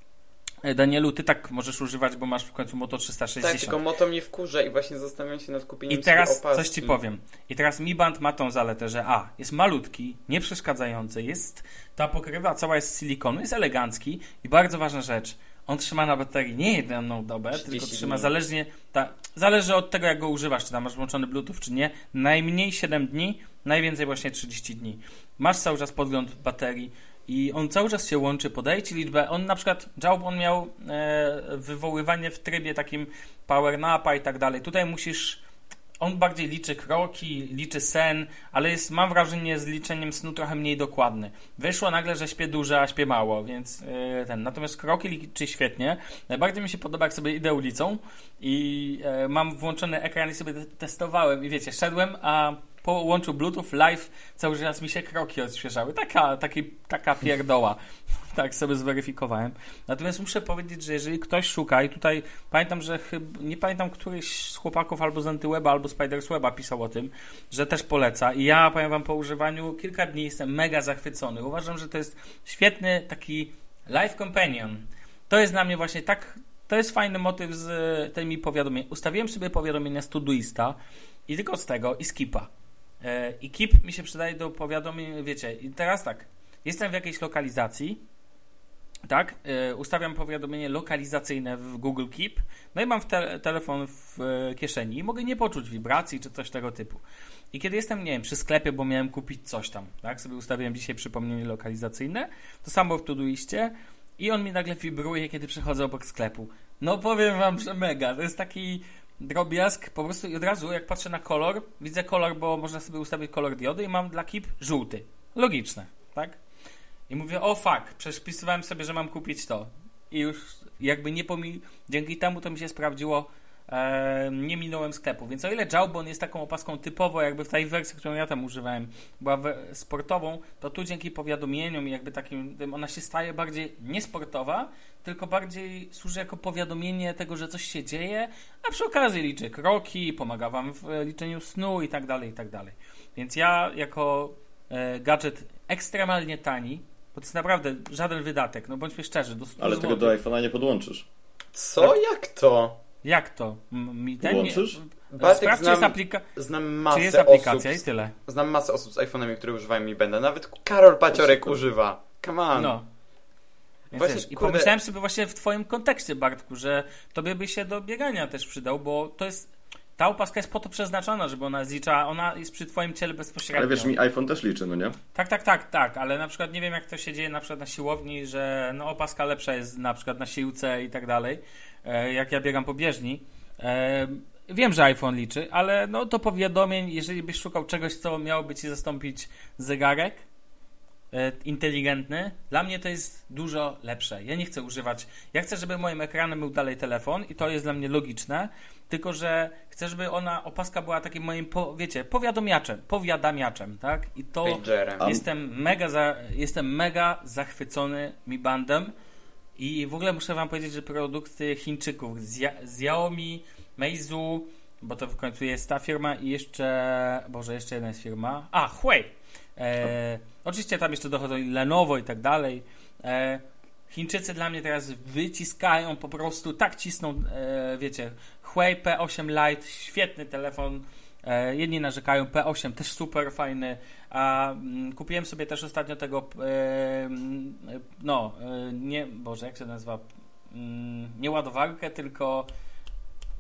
Danielu, ty tak możesz używać, bo masz w końcu Moto 360. Tak, tylko Moto mnie wkurza i właśnie zastanawiam się nad kupieniem I teraz coś ci powiem. I teraz Mi Band ma tą zaletę, że a, jest malutki, nieprzeszkadzający, jest ta pokrywa cała jest z silikonu, jest elegancki i bardzo ważna rzecz, on trzyma na baterii nie jedną dobę, tylko trzyma dni. zależnie, ta, zależy od tego jak go używasz, czy tam masz włączony Bluetooth, czy nie, najmniej 7 dni, najwięcej właśnie 30 dni. Masz cały czas podgląd baterii, i on cały czas się łączy, podaje ci liczbę. On na przykład, Job, on miał e, wywoływanie w trybie takim power napa i tak dalej. Tutaj musisz, on bardziej liczy kroki, liczy sen, ale jest, mam wrażenie, z liczeniem snu trochę mniej dokładny. Wyszło nagle, że śpię dużo, a śpię mało, więc e, ten. Natomiast kroki liczy świetnie. Najbardziej mi się podoba, jak sobie idę ulicą i e, mam włączony ekran i sobie testowałem i wiecie, szedłem, a po łączu Bluetooth live cały czas mi się kroki odświeżały. Taka, taki, taka pierdoła. tak sobie zweryfikowałem. Natomiast muszę powiedzieć, że jeżeli ktoś szuka i tutaj pamiętam, że chyba, nie pamiętam któryś z chłopaków albo z Antyweba, albo Spidersweba pisał o tym, że też poleca i ja powiem wam po używaniu kilka dni jestem mega zachwycony. Uważam, że to jest świetny taki live companion. To jest dla mnie właśnie tak to jest fajny motyw z tymi powiadomieniami. Ustawiłem sobie powiadomienia z i tylko z tego i skipa. E, I Keep mi się przydaje do powiadomień, wiecie, i teraz tak, jestem w jakiejś lokalizacji, tak, e, ustawiam powiadomienie lokalizacyjne w Google Keep, no i mam te telefon w e, kieszeni i mogę nie poczuć wibracji czy coś tego typu. I kiedy jestem, nie wiem, przy sklepie, bo miałem kupić coś tam, tak, sobie ustawiłem dzisiaj przypomnienie lokalizacyjne, to samo w Todoistie i on mi nagle wibruje, kiedy przechodzę obok sklepu. No powiem wam, że mega, to jest taki drobiazg, po prostu i od razu jak patrzę na kolor, widzę kolor, bo można sobie ustawić kolor diody i mam dla Keep żółty. Logiczne, tak? I mówię, o fuck, przespisywałem sobie, że mam kupić to. I już jakby nie pomi... Dzięki temu to mi się sprawdziło, nie minąłem sklepu. Więc o ile Jawbone jest taką opaską typowo, jakby w tej wersji, którą ja tam używałem, była sportową, to tu dzięki powiadomieniom i jakby takim, ona się staje bardziej niesportowa, tylko bardziej służy jako powiadomienie tego, że coś się dzieje, a przy okazji liczy kroki, pomaga wam w liczeniu snu i tak dalej, i tak dalej. Więc ja jako e, gadżet ekstremalnie tani, bo to jest naprawdę żaden wydatek, no bądźmy szczerzy. Do Ale tego do iPhone'a nie podłączysz. Co? Tak? Jak to? Jak to? Mi ten Podłączysz? Nie... Sprawdź, znam, czy jest, aplika... znam masę czy jest aplikacja osób, i tyle. Znam masę osób z iPhone'ami, które używają Mi Benda. Nawet Karol Paciorek używa. Come on. No. Właśnie, wiesz, I pomyślałem sobie właśnie w twoim kontekście, Bartku, że tobie by się do biegania też przydał, bo to jest ta opaska jest po to przeznaczona, żeby ona zlicza, ona jest przy twoim ciele bezpośrednio. Ale wiesz, mi iPhone też liczy, no nie? Tak, tak, tak, tak, ale na przykład nie wiem, jak to się dzieje na przykład na siłowni, że no opaska lepsza jest na przykład na siłce i tak dalej, e, jak ja biegam po bieżni. E, wiem, że iPhone liczy, ale no to powiadomień, jeżeli byś szukał czegoś, co miałoby ci zastąpić zegarek, inteligentny, dla mnie to jest dużo lepsze. Ja nie chcę używać. Ja chcę, żeby moim ekranem był dalej telefon i to jest dla mnie logiczne, tylko że chcę, żeby ona, opaska była takim moim, po, wiecie, powiadomiaczem, powiadamiaczem, tak? I to Pagerem. jestem mega, za, jestem mega zachwycony Mi Bandem i w ogóle muszę wam powiedzieć, że produkty Chińczyków, Xiaomi, Meizu, bo to w końcu jest ta firma i jeszcze, Boże, jeszcze jedna jest firma, a, Huawei. E, Oczywiście tam jeszcze dochodzą i Lenovo i tak dalej. E, Chińczycy dla mnie teraz wyciskają po prostu, tak cisną, e, wiecie, Huawei P8 Lite, świetny telefon. E, jedni narzekają, P8 też super fajny. A mm, kupiłem sobie też ostatnio tego, e, mm, no, e, nie, Boże, jak się nazywa? Mm, nie ładowarkę, tylko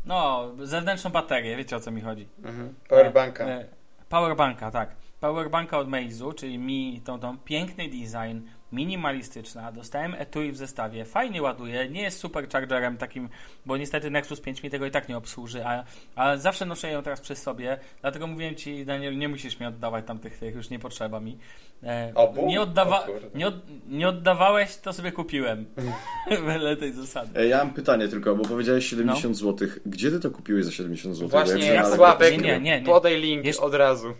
no, zewnętrzną baterię, wiecie o co mi chodzi. Mhm. Powerbanka. E, powerbanka, tak powerbanka od Meizu, czyli mi tą, tą piękny design, minimalistyczna. Dostałem etui w zestawie, fajnie ładuje, nie jest superchargerem takim, bo niestety Nexus 5 mi tego i tak nie obsłuży, a, a zawsze noszę ją teraz przy sobie, dlatego mówiłem Ci, Daniel, nie musisz mi oddawać tamtych tych, już nie potrzeba mi. E, nie, oddawa nie, od nie oddawałeś, to sobie kupiłem. Wedle tej zasady. E, ja mam pytanie tylko, bo powiedziałeś 70 no. zł. Gdzie Ty to kupiłeś za 70 zł? Właśnie, ja, Sławek, nie, nie, nie, nie. podaj link Jeszcze... od razu.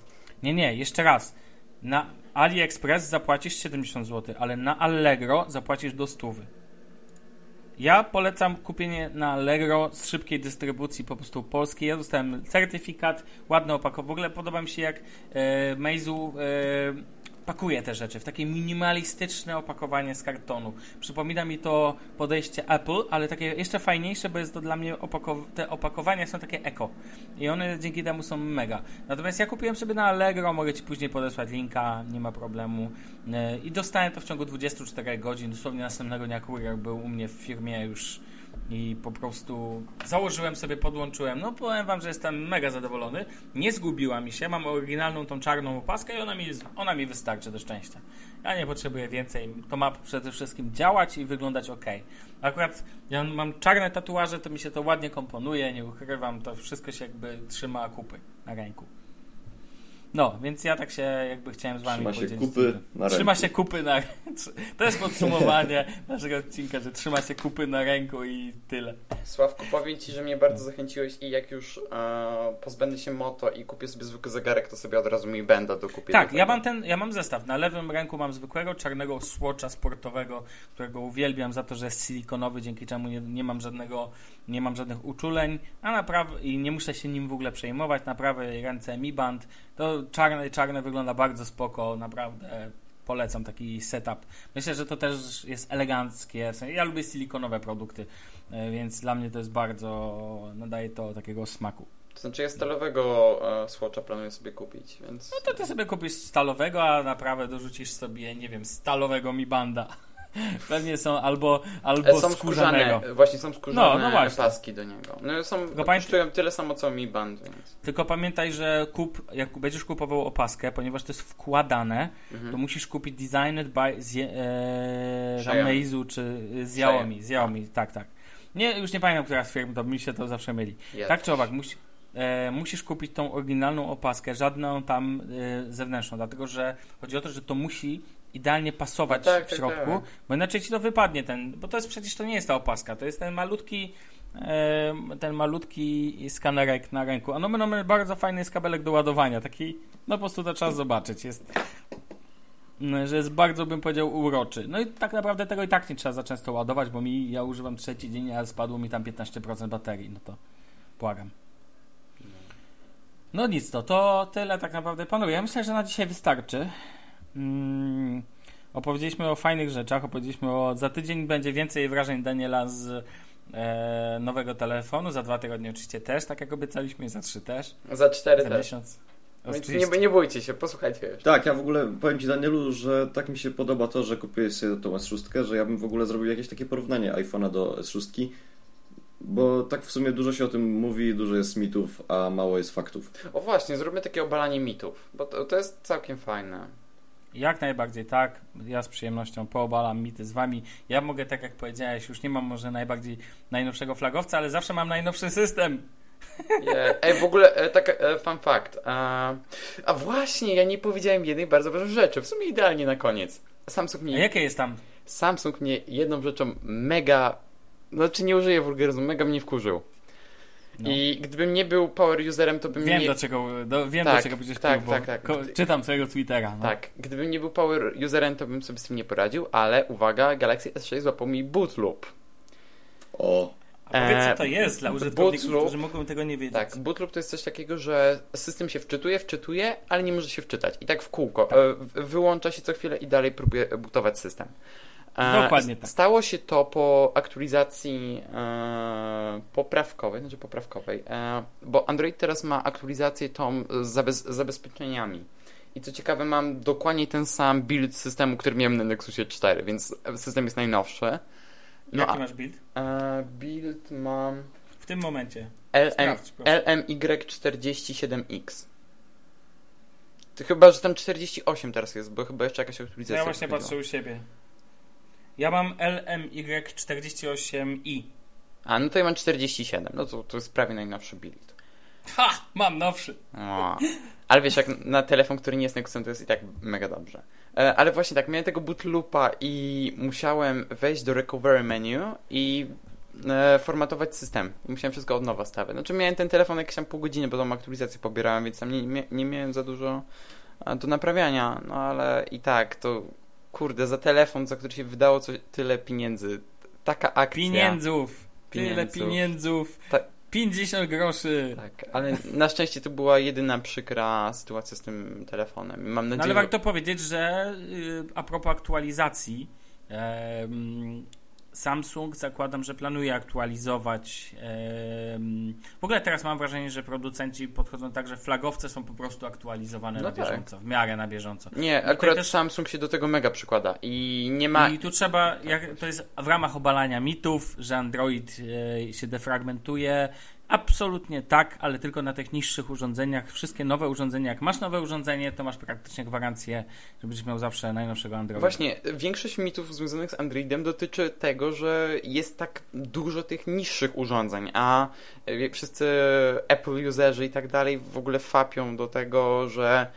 Nie, nie, jeszcze raz. Na AliExpress zapłacisz 70 zł, ale na Allegro zapłacisz do 100. Ja polecam kupienie na Allegro z szybkiej dystrybucji po prostu polskiej. Ja dostałem certyfikat, ładne opakowanie. W ogóle podoba mi się jak e, Meizu e, pakuje te rzeczy w takie minimalistyczne opakowanie z kartonu. Przypomina mi to podejście Apple, ale takie jeszcze fajniejsze, bo jest to dla mnie opakow te opakowania są takie eko i one dzięki temu są mega. Natomiast ja kupiłem sobie na Allegro, mogę Ci później podesłać linka, nie ma problemu. E, I dostałem to w ciągu 24 godzin, dosłownie następnego dnia kurier był u mnie w firmie już i po prostu założyłem sobie, podłączyłem. No powiem wam, że jestem mega zadowolony. Nie zgubiła mi się, mam oryginalną tą czarną opaskę i ona mi, ona mi wystarczy do szczęścia. Ja nie potrzebuję więcej. To ma przede wszystkim działać i wyglądać ok. Akurat ja mam czarne tatuaże, to mi się to ładnie komponuje, nie ukrywam, to wszystko się jakby trzyma kupy na ręku. No, więc ja tak się jakby chciałem z wami trzyma powiedzieć. Się kupy na trzyma się kupy na To jest podsumowanie naszego odcinka, że trzyma się kupy na ręku i tyle. Sławku, powiem Ci, że mnie bardzo zachęciłeś i jak już e, pozbędę się moto i kupię sobie zwykły zegarek, to sobie od razu mi będę dokupię. Tak, do ja mam ten, ja mam zestaw. Na lewym ręku mam zwykłego czarnego słocza sportowego, którego uwielbiam za to, że jest silikonowy, dzięki czemu nie, nie mam żadnego, nie mam żadnych uczuleń, a naprawdę i nie muszę się nim w ogóle przejmować. Na prawej ręce Mi Band to czarne, czarne wygląda bardzo spoko, naprawdę polecam taki setup. Myślę, że to też jest eleganckie. Ja lubię silikonowe produkty, e, więc dla mnie to jest bardzo, nadaje to takiego smaku. To znaczy ja stalowego e, Swatcha planuję sobie kupić, więc... No to ty sobie kupisz stalowego, a naprawę dorzucisz sobie, nie wiem, stalowego Mi Banda. Pewnie są albo, albo E, są skórzanego. skórzane, właśnie są skórzane No, no właśnie. paski do niego. No są, Tylko kosztują tyle samo co Mi Band, więc... Tylko pamiętaj, że kup, jak będziesz kupował opaskę, ponieważ to jest wkładane, Mhm. to musisz kupić designed by Zie- e, czy z Xiaomi. Xiaomi, tak, tak. Nie, już nie pamiętam, która z firm, to mi się to zawsze myli. Ja Tak czy owak, musi, e, musisz kupić tą oryginalną opaskę, żadną tam e, zewnętrzną, dlatego że chodzi o to, że to musi idealnie pasować No tak, w tak, środku, tak. bo inaczej ci to wypadnie ten, bo to jest przecież to nie jest ta opaska, to jest ten malutki ten malutki skanerek na ręku. A no, no, no bardzo fajny jest kabelek do ładowania, taki, no po prostu to trzeba zobaczyć, jest no, że jest bardzo, bym powiedział, uroczy. No i tak naprawdę tego i tak nie trzeba za często ładować, bo mi, ja używam trzeci dzień, a spadło mi tam 15% baterii, no to błagam. No nic, to, to tyle tak naprawdę panowie. Ja myślę, że na dzisiaj wystarczy. Mm, opowiedzieliśmy o fajnych rzeczach, opowiedzieliśmy o... Za tydzień będzie więcej wrażeń Daniela z e, nowego telefonu, za dwa tygodnie oczywiście też, tak jak obiecaliśmy, i za trzy też. Za cztery Za też. miesiąc. Więc nie, nie bójcie się, posłuchajcie jeszcze. Tak, ja w ogóle powiem Ci Danielu, że tak mi się podoba to, że kupiłeś sobie tą S6, że ja bym w ogóle zrobił jakieś takie porównanie iPhone'a do S6, bo tak w sumie dużo się o tym mówi, dużo jest mitów, a mało jest faktów. O właśnie, zróbmy takie obalanie mitów, bo to, to jest całkiem fajne. Jak najbardziej tak. Ja z przyjemnością poobalam mity z wami. Ja mogę, tak jak powiedziałeś, już nie mam może najbardziej najnowszego flagowca, ale zawsze mam najnowszy system. Je- Ej, w ogóle e, tak e, fun fact. A, a właśnie, ja nie powiedziałem jednej bardzo ważnej rzeczy, w sumie idealnie na koniec. Samsung A mnie, jakie jest tam? Samsung mnie jedną rzeczą mega, znaczy nie użyję wulgaryzmu, mega mnie wkurzył. No. I gdybym nie był power userem, to bym Wiem nie... do czego, do, wiem Tak, do czego będziesz tak, pił, bo tak, tak. Ko- czytam swojego Twittera. No. Tak, gdybym nie był power userem, to bym sobie z tym nie poradził, ale uwaga, Galaxy S6 złapał mi boot loop. O, A powiedz, co to E, jest dla użytkowników, bootloop- którzy mogą tego nie wiedzieć. Tak, boot loop to jest coś takiego, że system się wczytuje, wczytuje, ale nie może się wczytać. I tak w kółko. Tak. E, Wyłącza się co chwilę i dalej próbuje bootować system. E, Dokładnie tak. Stało się to po aktualizacji e, poprawkowej, znaczy poprawkowej, e, bo Android teraz ma aktualizację tą z, zabez, z zabezpieczeniami. I co ciekawe, mam dokładnie ten sam build systemu, który miałem na Nexusie 4, więc system jest najnowszy. No Jaki masz build? e, build mam W tym momencie. LM, Sprawdź, proszę. LMY47X. To chyba, że tam 48 teraz jest, bo chyba jeszcze jakaś aktualizacja. Ja właśnie patrzę u siebie. Ja mam LMY48i. A, no to ja mam 47. No to, to jest prawie najnowszy build. Ha! Mam nowszy. O. Ale wiesz, jak na telefon, który nie jest Nexusem, to jest i tak mega dobrze. E, ale właśnie tak, miałem tego bootloopa i musiałem wejść do recovery menu i e, formatować system. Musiałem wszystko od nowa stawiać. Znaczy miałem ten telefon jakieś tam pół godziny, bo tą aktualizację pobierałem, więc tam nie, nie, nie miałem za dużo e, do naprawiania. No ale i tak, to kurde, za telefon, za który się wydało co, tyle pieniędzy. Taka akcja. Pieniędzów. Tyle Pieniędzów. pieniędzów. Tak. 50 groszy. Tak, ale na szczęście to była jedyna przykra sytuacja z tym telefonem. Mam No nadzieję, ale warto powiedzieć, że y, a propos aktualizacji, Samsung zakładam, że planuje aktualizować. w ogóle teraz mam wrażenie, że producenci podchodzą tak, że flagowce są po prostu aktualizowane No na tak. bieżąco, w miarę na bieżąco. Nie, tutaj akurat też- Samsung się do tego mega przykłada i nie ma... I tu trzeba, jak, to jest w ramach obalania mitów, że Android e, się defragmentuje. Absolutnie tak, ale tylko na tych niższych urządzeniach. Wszystkie nowe urządzenia, jak masz nowe urządzenie, to masz praktycznie gwarancję, że będziesz miał zawsze najnowszego Androida. Właśnie, większość mitów związanych z Androidem dotyczy tego, że jest tak dużo tych niższych urządzeń, a e, wszyscy Apple userzy i tak dalej w ogóle fapią do tego, że,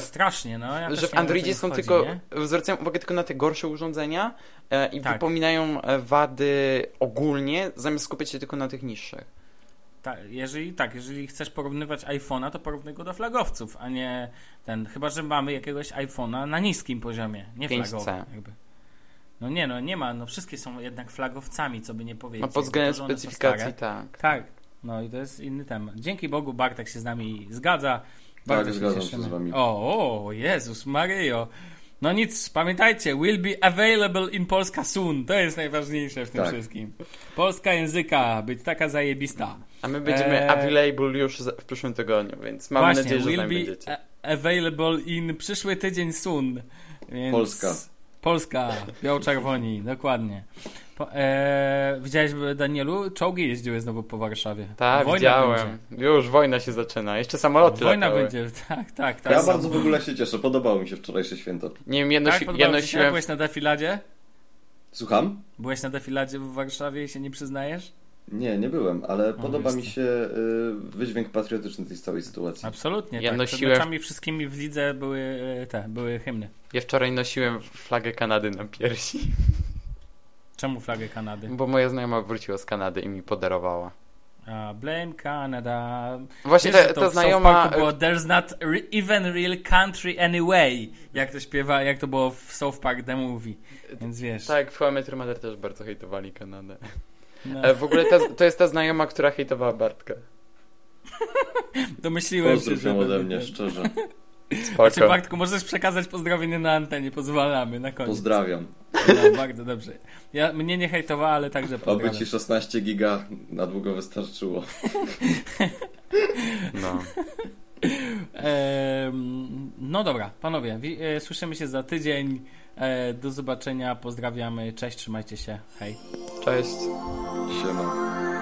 Strasznie, no. Ja że w Androidzie są im chodzi, tylko, nie? zwracają uwagę tylko na te gorsze urządzenia e, i Tak. wypominają e, wady ogólnie, zamiast skupiać się tylko na tych niższych. Tak, jeżeli, tak, jeżeli chcesz porównywać iPhone'a, to porównuj go do flagowców, a nie ten. Chyba, że mamy jakiegoś iPhone'a na niskim poziomie, nie 5C. flagowym. Jakby. No nie, no nie ma, no wszystkie są jednak flagowcami, co by nie powiedzieć. No pod względem specyfikacji tak. Tak, no i to jest inny temat. Dzięki Bogu Bartek się z nami zgadza. Bardzo się Tak, się cieszymy. z wami. O, o, Jezus Maryjo. No nic, pamiętajcie, will be available in Polska soon. To jest najważniejsze w tym Tak. wszystkim. Polska języka, być taka zajebista. A my będziemy Eee. available już w przyszłym tygodniu, więc mam Właśnie, nadzieję, że will be będziecie. available in przyszły tydzień soon. Więc... Polska. Polska, biało-czerwoni, dokładnie. Po, e, widziałeś, Danielu? Czołgi jeździły znowu po Warszawie. Tak, Wojna widziałem. Już wojna się zaczyna. Jeszcze samoloty Wojna latały. będzie, tak, tak. tak. Ja bardzo w ogóle się cieszę, podobało mi się wczorajsze święto. Nie wiem, ja, Tak, ci się? nosiłem... Byłeś na defiladzie? Słucham? Byłeś na defiladzie w Warszawie i się nie przyznajesz? Nie, nie byłem, ale podoba jest mi to. się y, wydźwięk patriotyczny tej całej sytuacji. Absolutnie. Ja tak. Przed nosiłem- meczami wszystkimi w lidze były e, te, były hymny. Ja wczoraj nosiłem flagę Kanady na piersi, Czemu flagę Kanady? bo moja znajoma wróciła z Kanady i mi podarowała. A, blame Canada. Właśnie Wiesz, ta, to ta w South znajoma... Parku było There's not re- even real country anyway. Jak to śpiewa, jak to było w South Park The Movie. Więc wiesz. Tak, w How I Met Your Mother też bardzo hejtowali Kanadę. No, E, w ogóle ta, to jest ta znajoma, która hejtowała Bartka. domyśliłem się, że ode mnie, szczerze. Spoko. Znaczy, Bartku, możesz przekazać pozdrowienie na antenie, pozwalamy na koniec. Pozdrawiam. No, bardzo dobrze. Ja, mnie nie hejtowała, ale także Oby pozdrawiam. ci 16 giga na długo wystarczyło. No. Ehm, no dobra, panowie, wi- e, słyszymy się za tydzień. E, do zobaczenia, pozdrawiamy, cześć, trzymajcie się, hej. Cześć. Siema.